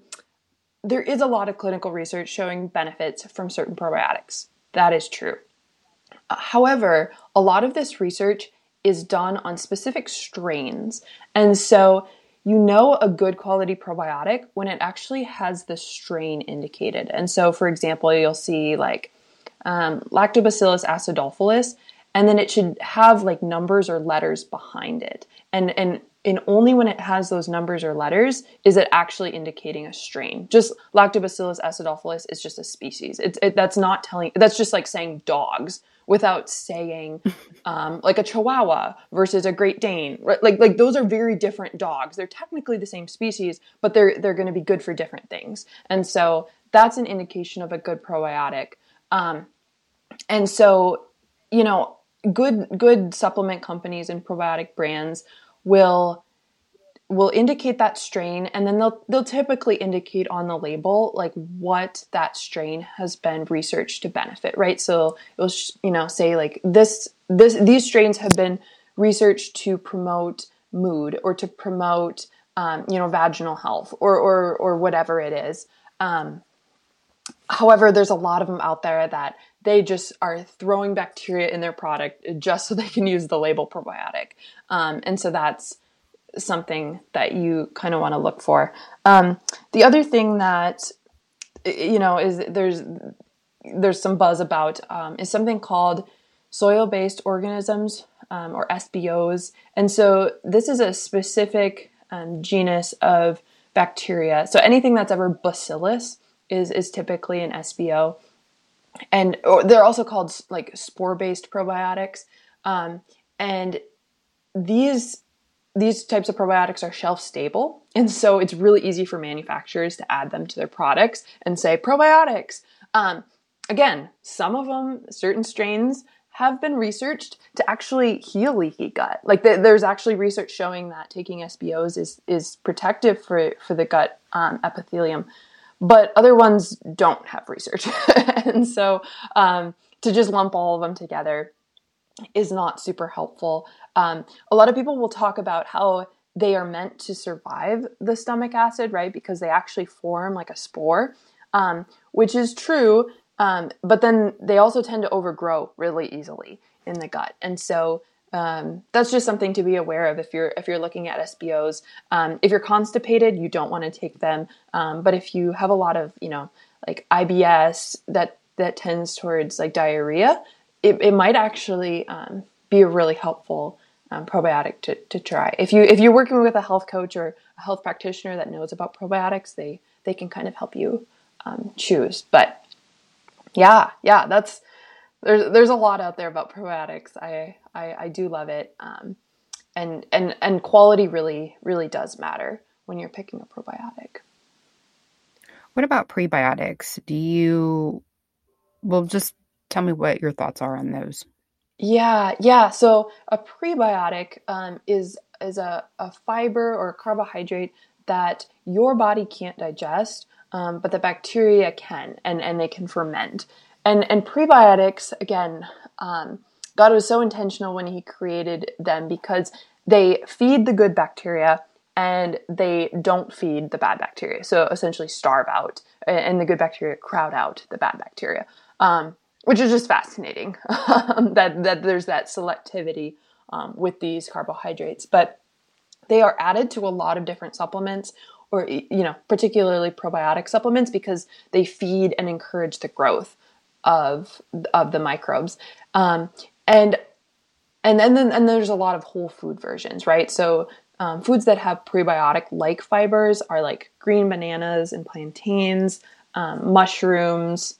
there is a lot of clinical research showing benefits from certain probiotics. That is true. Uh, however, a lot of this research is done on specific strains. And so, you know a good quality probiotic when it actually has the strain indicated. And so, for example, you'll see like um, Lactobacillus acidophilus, and then it should have like numbers or letters behind it. And and and only when it has those numbers or letters is it actually indicating a strain. Just Lactobacillus acidophilus is just a species. It's it, that's not telling. That's just like saying dogs without saying um, like a Chihuahua versus a Great Dane. Right? Like like those are very different dogs. They're technically the same species, but they're they're going to be good for different things. And so that's an indication of a good probiotic. Um, and so you know good good supplement companies and probiotic brands will will indicate that strain and then they'll they'll typically indicate on the label like what that strain has been researched to benefit right? So it will you know say like this this these strains have been researched to promote mood or to promote um, you know vaginal health or or or whatever it is. Um, however there's a lot of them out there that they just are throwing bacteria in their product just so they can use the label probiotic um, and so that's something that you kind of want to look for. Um, the other thing that you know is there's there's some buzz about um, is something called soil-based organisms um, or SBOs, and so this is a specific um, genus of bacteria. So anything that's ever bacillus is is typically an SBO, and they're also called like spore-based probiotics, um, and these these types of probiotics are shelf stable. And so it's really easy for manufacturers to add them to their products and say probiotics. Um, again, some of them, certain strains, have been researched to actually heal leaky gut. Like the, there's actually research showing that taking SBOs is is protective for for the gut um, epithelium, but other ones don't have research, and so um, to just lump all of them together is not super helpful. Um, a lot of people will talk about how they are meant to survive the stomach acid, right? Because they actually form like a spore, um, which is true. Um, but then they also tend to overgrow really easily in the gut, and so um, that's just something to be aware of if you're if you're looking at SBOs. Um, if you're constipated, you don't want to take them. Um, but if you have a lot of you know like IBS that that tends towards like diarrhea, it, it might actually um, be a really helpful um, probiotic to, to try. If you if you're working with a health coach or a health practitioner that knows about probiotics, they they can kind of help you um, choose. But yeah, yeah, that's there's there's a lot out there about probiotics. I I, I do love it, um, and and and quality really really does matter when you're picking a probiotic. What about prebiotics? Do you well just tell me what your thoughts are on those? Yeah, yeah. So a prebiotic um, is is a, a fiber or a carbohydrate that your body can't digest, um, but the bacteria can, and and they can ferment. And and prebiotics again, um, God was so intentional when He created them because they feed the good bacteria and they don't feed the bad bacteria. So essentially, starve out, and the good bacteria crowd out the bad bacteria, um, which is just fascinating that that there's that selectivity um, with these carbohydrates. But they are added to a lot of different supplements or you know particularly probiotic supplements because they feed and encourage the growth of of the microbes um, and and then and there's a lot of whole food versions right so um, foods that have prebiotic like fibers are like green bananas and plantains um, mushrooms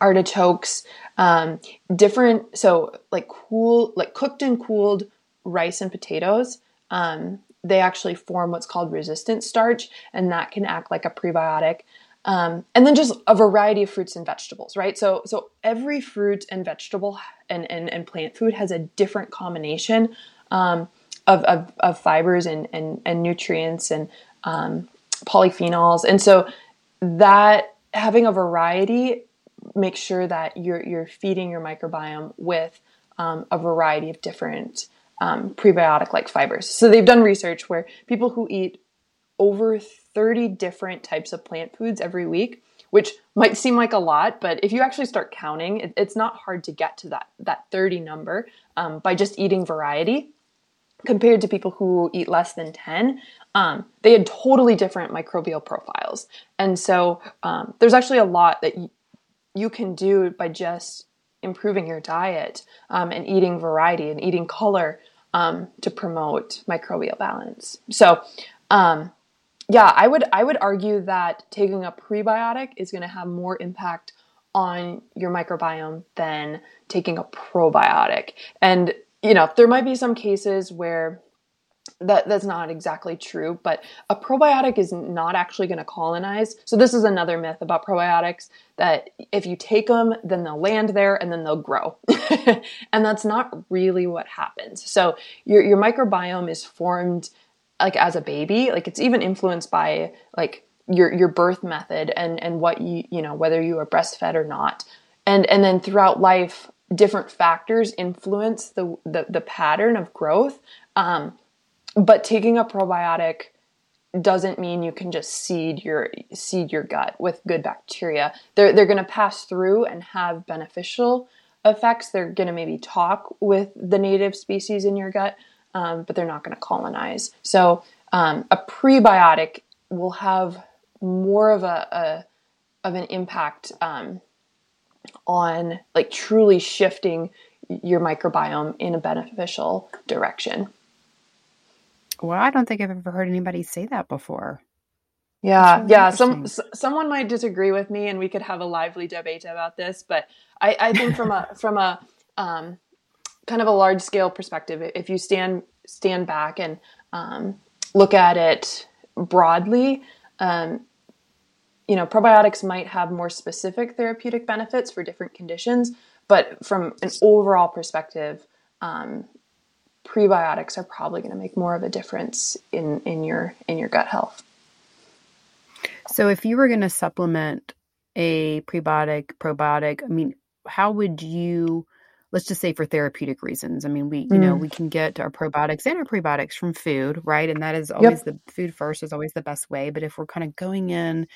artichokes um, different so like cool like cooked and cooled rice and potatoes um, they actually form what's called resistant starch, and that can act like a prebiotic. Um, and then just a variety of fruits and vegetables, right? So, so every fruit and vegetable and, and, and plant food has a different combination um, of, of, of, fibers and, and, and nutrients and um, polyphenols. And so that having a variety makes sure that you're, you're feeding your microbiome with um, a variety of different um, prebiotic like fibers. So they've done research where people who eat over 30 different types of plant foods every week, which might seem like a lot, but if you actually start counting, it, it's not hard to get to that that 30 number um, by just eating variety. Compared to people who eat less than 10, um, they had totally different microbial profiles. And so um, there's actually a lot that y- you can do by just improving your diet um, and eating variety and eating color um, to promote microbial balance. So, um, yeah, I would I would argue that taking a prebiotic is going to have more impact on your microbiome than taking a probiotic. And you know, there might be some cases where that that's not exactly true but a probiotic is not actually going to colonize. So this is another myth about probiotics that if you take them then they'll land there and then they'll grow. And that's not really what happens. So your your microbiome is formed like as a baby like it's even influenced by like your your birth method and and what you you know whether you are breastfed or not and and then throughout life different factors influence the the, the pattern of growth um, but taking a probiotic doesn't mean you can just seed your seed your gut with good bacteria. They're they're going to pass through and have beneficial effects. They're going to maybe talk with the native species in your gut, um, but they're not going to colonize. So um, a prebiotic will have more of a, a of an impact um, on like truly shifting your microbiome in a beneficial direction. Well, I don't think I've ever heard anybody say that before. Yeah, really yeah. Some someone might disagree with me, and we could have a lively debate about this. But I, I think from a from a um, kind of a large scale perspective, if you stand stand back and um, look at it broadly, um, you know, probiotics might have more specific therapeutic benefits for different conditions. But from an overall perspective, um, prebiotics are probably going to make more of a difference in in your in your gut health. So if you were going to supplement a prebiotic probiotic, I mean, how would you let's just say for therapeutic reasons. I mean, we, you mm. know, we can get our probiotics and our prebiotics from food, right? And that is always yep. the food first is always the best way. But if we're kind of going in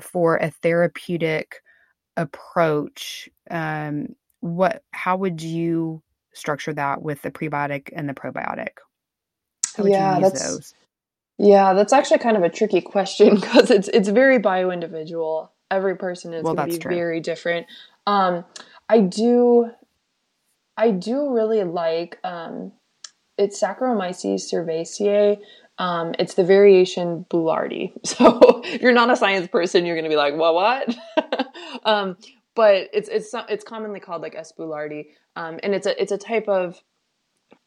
for a therapeutic approach, um, what, how would you structure that with the prebiotic and the probiotic? yeah, that's, those? Yeah, that's actually kind of a tricky question because it's it's very bio individual. Every person is well, going to be true. very different. Um, I do, I do really like um, it's Saccharomyces cerevisiae. Um, it's the variation Boulardii. So if you're not a science person, you're going to be like, "What? What?" um, but it's it's it's commonly called like S. Boulardii, um, and it's a it's a type of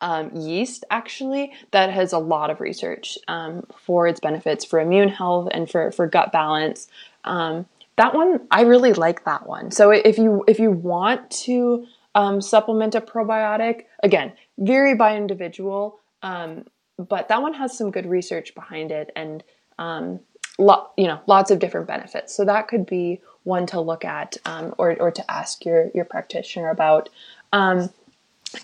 um, yeast actually that has a lot of research um, for its benefits for immune health and for for gut balance. Um, that one I really like that one. So if you if you want to um, supplement a probiotic, again, vary by individual, um, but that one has some good research behind it and um, lo- you know lots of different benefits. So that could be one to look at or or to ask your your practitioner about. Um,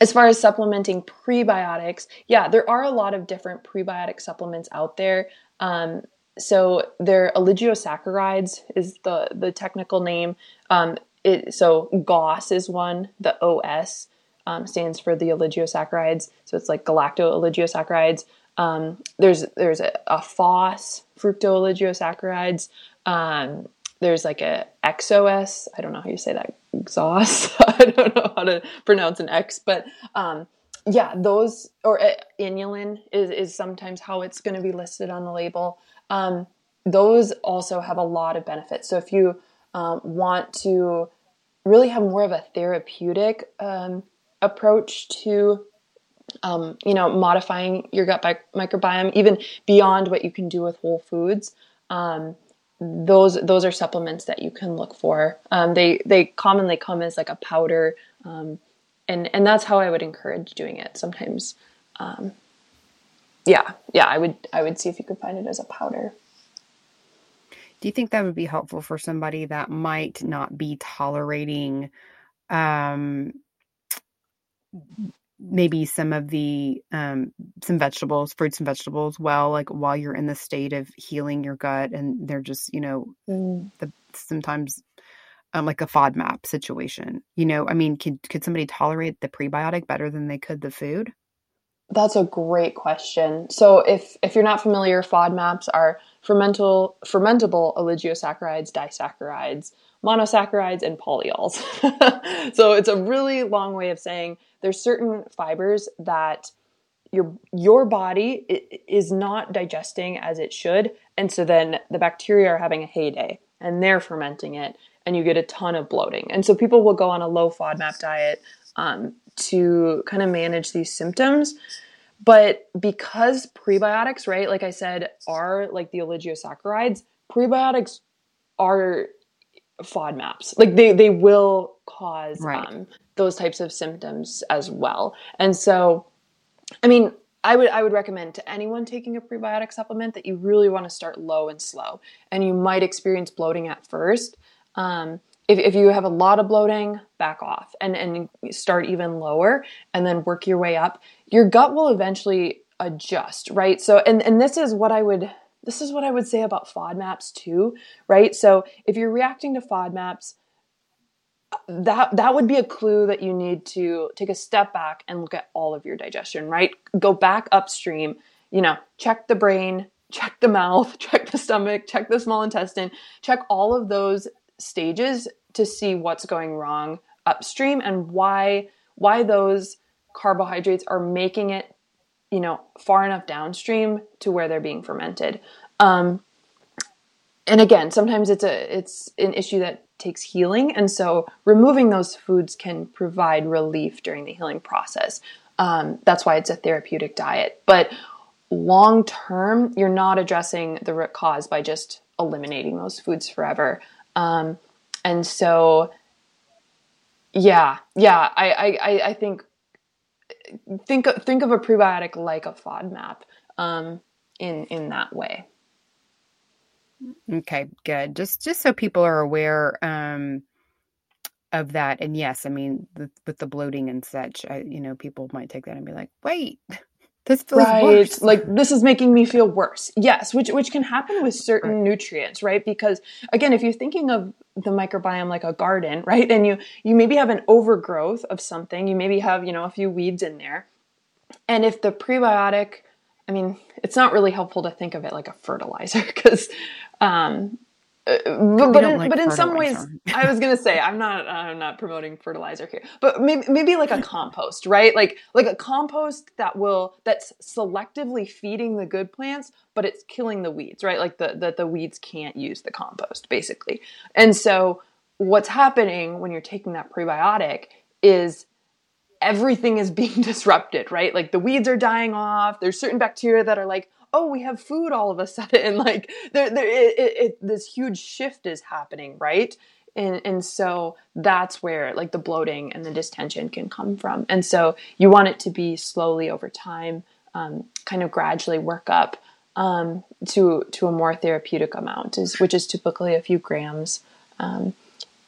as far as supplementing prebiotics, yeah, there are a lot of different prebiotic supplements out there. Um, so they're oligosaccharides is the the technical name. Um, it, so GOS is one. The OS um, stands for the oligosaccharides. So it's like galacto oligosaccharides. Um, there's there's a, a FOS fructo oligosaccharides. Um, there's like a XOS. I don't know how you say that. Exhaust. I don't know how to pronounce an X, but um, yeah, those or uh, inulin is is sometimes how it's going to be listed on the label. Um, those also have a lot of benefits. So if you um, want to really have more of a therapeutic um, approach to um, you know modifying your gut microbiome even beyond what you can do with whole foods um, those those are supplements that you can look for. Um, they they commonly come as like a powder, um, and and that's how I would encourage doing it. Sometimes, um, yeah, yeah, I would I would see if you could find it as a powder. Do you think that would be helpful for somebody that might not be tolerating um, maybe some of the um, some vegetables, fruits and vegetables, well, like while you're in the state of healing your gut, and they're just you know mm. the sometimes um, like a FODMAP situation. You know, I mean, could could somebody tolerate the prebiotic better than they could the food? That's a great question. So if if you're not familiar, FODMAPs are fermental fermentable oligosaccharides, disaccharides, monosaccharides, and polyols. so it's a really long way of saying there's certain fibers that your your body is not digesting as it should, and so then the bacteria are having a heyday and they're fermenting it, and you get a ton of bloating. And so people will go on a low FODMAP diet um, to kind of manage these symptoms. But because prebiotics, right, like I said, are like the oligosaccharides, prebiotics are FODMAPs. Like they they will cause right. um, those types of symptoms as well. And so, I mean, I would I would recommend to anyone taking a prebiotic supplement that you really want to start low and slow, and you might experience bloating at first. Um, if, if you have a lot of bloating, back off and and start even lower, and then work your way up. Your gut will eventually adjust, right? So, and and this is what I would this is what I would say about FODMAPs too, right? So if you're reacting to FODMAPs, that that would be a clue that you need to take a step back and look at all of your digestion, right? Go back upstream, you know, check the brain, check the mouth, check the stomach, check the small intestine, check all of those stages to see what's going wrong upstream and why why those carbohydrates are making it you know far enough downstream to where they're being fermented um, and again sometimes it's a it's an issue that takes healing. And so removing those foods can provide relief during the healing process. Um, that's why it's a therapeutic diet. But long term, you're not addressing the root cause by just eliminating those foods forever. Um, and so, yeah, yeah, I, I, I think think think of a prebiotic like a FODMAP um, in in that way. Okay, good. Just just so people are aware um, of that. And yes, I mean, the, with the bloating and such, I, you know, people might take that and be like, "Wait, this feels right. worse." Like this is making me feel worse. Yes, which which can happen with certain right. nutrients, right? Because again, if you're thinking of the microbiome like a garden, right, and you you maybe have an overgrowth of something, you maybe have you know a few weeds in there, and if the prebiotic I mean, it's not really helpful to think of it like a fertilizer because um, uh, but but in, like but in some ways, I was gonna say I'm not I'm not promoting fertilizer here, but maybe maybe like a compost, right? Like like a compost that will that's selectively feeding the good plants, but it's killing the weeds, right? Like the that the weeds can't use the compost, basically. And so what's happening when you're taking that prebiotic is everything is being disrupted, right? Like the weeds are dying off. There's certain bacteria that are like, oh, we have food all of a sudden. Like there, there, it, it, it, this huge shift is happening, right? And, and so that's where like the bloating and the distension can come from. And so you want it to be slowly over time, um, kind of gradually work up um, to to a more therapeutic amount, is which is typically a few grams. Um,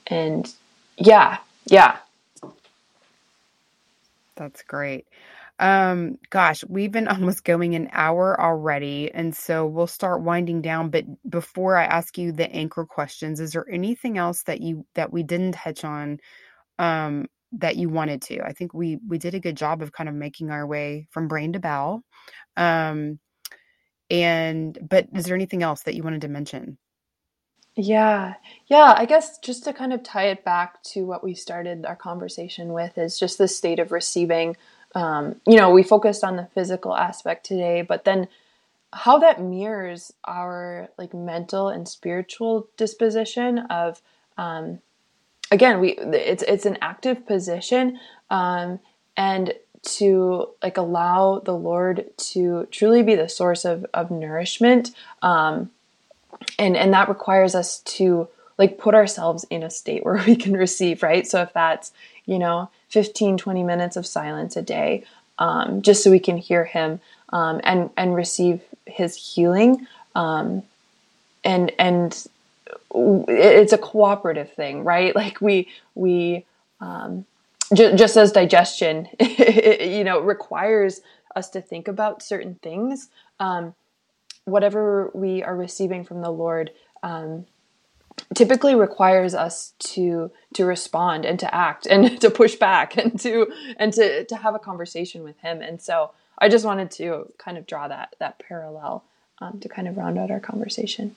and yeah, yeah, that's great. Um, gosh, we've been almost going an hour already, and so we'll start winding down. But before I ask you the anchor questions, is there anything else that you that we didn't touch on um, that you wanted to? I think we we did a good job of kind of making our way from brain to bowel. Um, and but is there anything else that you wanted to mention? Yeah. Yeah. I guess just to kind of tie it back to what we started our conversation with is just the state of receiving um, you know, we focused on the physical aspect today, but then how that mirrors our like mental and spiritual disposition of um, again we it's it's an active position um, and to like allow the lord to truly be the source of, of nourishment um, and and that requires us to like put ourselves in a state where we can receive right? So if that's you know 15 20 minutes of silence a day um, just so we can hear him um, and and receive his healing um, and and it's a cooperative thing right? Like we we um, ju- just as digestion you know requires us to think about certain things um, whatever we are receiving from the lord um, typically requires us to to respond and to act and to push back and to and to to have a conversation with him. And so i just wanted to kind of draw that that parallel um, to kind of round out our conversation.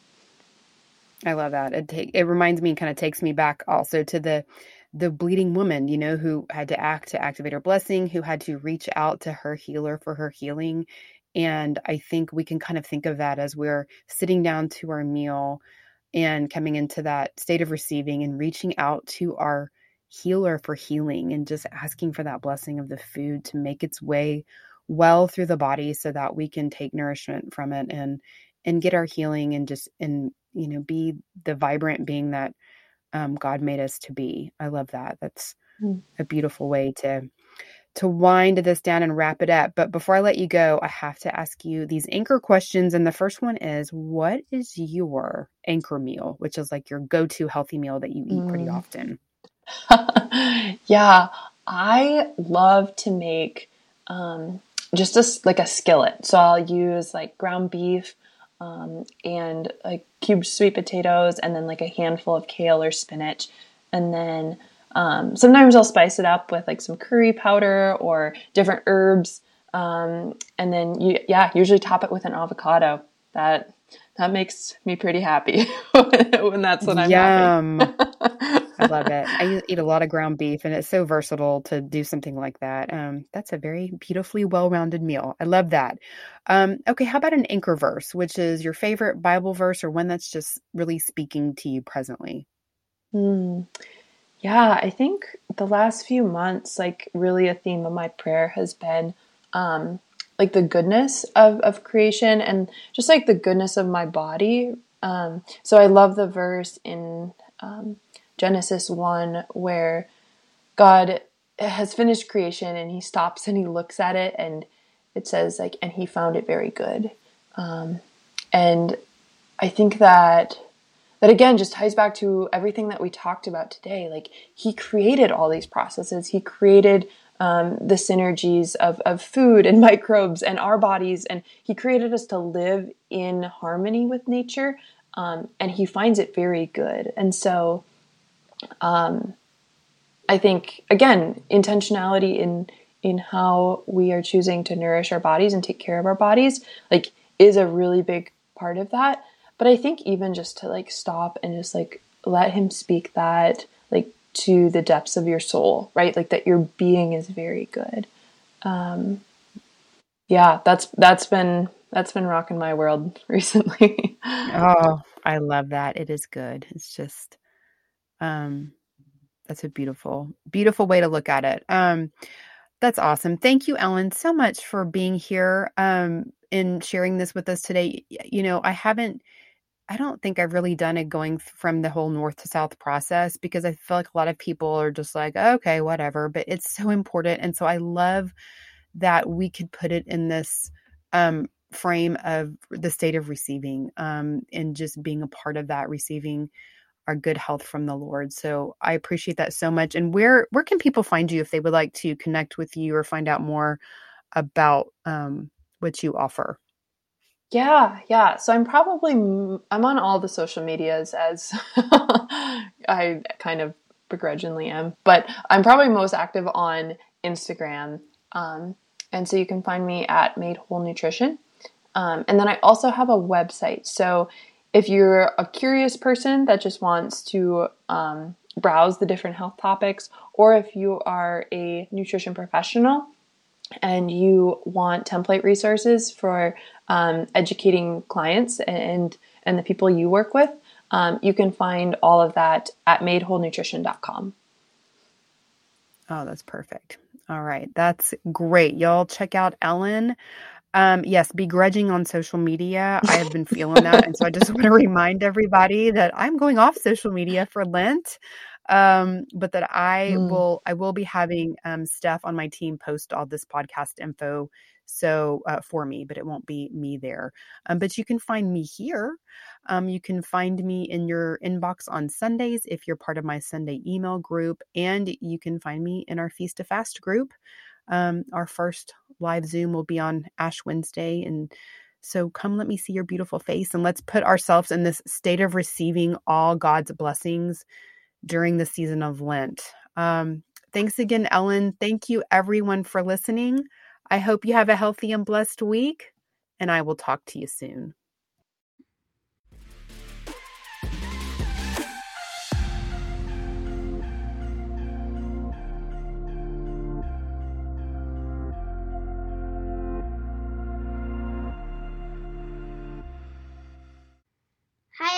I love that. It take it reminds me kind of takes me back also to the the bleeding woman you know who had to act to activate her blessing who had to reach out to her healer for her healing. And i think we can kind of think of that as we're sitting down to our meal and coming into that state of receiving and reaching out to our healer for healing and just asking for that blessing of the food to make its way well through the body so that we can take nourishment from it and and get our healing and just and you know be the vibrant being that um, God made us to be. I love that. That's mm. a beautiful way to to wind this down and wrap it up. But before I let you go, I have to ask you these anchor questions. And the first one is What is your anchor meal, which is like your go to healthy meal that you eat mm. pretty often? yeah, I love to make um, just a, like a skillet. So I'll use like ground beef um, and like cubed sweet potatoes and then like a handful of kale or spinach. And then um, sometimes I'll spice it up with like some curry powder or different herbs. Um, and then you, yeah, usually top it with an avocado. That that makes me pretty happy when that's what I'm Yum. I love it. I eat a lot of ground beef, and it's so versatile to do something like that. Um, that's a very beautifully well-rounded meal. I love that. Um, okay, how about an anchor verse, which is your favorite Bible verse, or one that's just really speaking to you presently? Hmm. Yeah, I think the last few months, like really a theme of my prayer has been um, like the goodness of, of creation and just like the goodness of my body. Um, so I love the verse in um, Genesis 1 where God has finished creation and he stops and he looks at it and it says, like, and he found it very good. Um, and I think that that again just ties back to everything that we talked about today. Like he created all these processes. He created um, the synergies of, of food and microbes and our bodies, and he created us to live in harmony with nature. Um, and he finds it very good. And so, um, I think again, intentionality in in how we are choosing to nourish our bodies and take care of our bodies, like, is a really big part of that. But I think even just to like stop and just like let him speak that like to the depths of your soul, right? Like that your being is very good. Um, yeah, that's that's been that's been rocking my world recently. oh, I love that. It is good. It's just um that's a beautiful beautiful way to look at it. Um that's awesome. Thank you Ellen so much for being here um and sharing this with us today. You know, I haven't I don't think I've really done it going from the whole north to south process because I feel like a lot of people are just like, okay, whatever. But it's so important. And so I love that we could put it in this um, frame of the state of receiving um, and just being a part of that, receiving our good health from the Lord. So I appreciate that so much. And where where can people find you if they would like to connect with you or find out more about um, what you offer? Yeah, yeah. So I'm probably I'm on all the social medias as I kind of begrudgingly am, but I'm probably most active on Instagram. Um, and so you can find me at Made Whole Nutrition. Um, and then I also have a website. So if you're a curious person that just wants to um, browse the different health topics, or if you are a nutrition professional and you want template resources for um, educating clients and and the people you work with, um, you can find all of that at madewholenutrition.com. Oh, that's perfect. All right, that's great. Y'all check out Ellen. Um, yes, begrudging on social media. I have been feeling that. And so I just want to remind everybody that I'm going off social media for Lent. Um, but that I mm. will I will be having um Steph on my team post all this podcast info so uh, for me, but it won't be me there. Um, but you can find me here. Um, you can find me in your inbox on Sundays if you're part of my Sunday email group, and you can find me in our Feast to Fast group. Um, our first live Zoom will be on Ash Wednesday, and so come let me see your beautiful face and let's put ourselves in this state of receiving all God's blessings during the season of Lent. Um, thanks again, Ellen. Thank you, everyone, for listening. I hope you have a healthy and blessed week, and I will talk to you soon.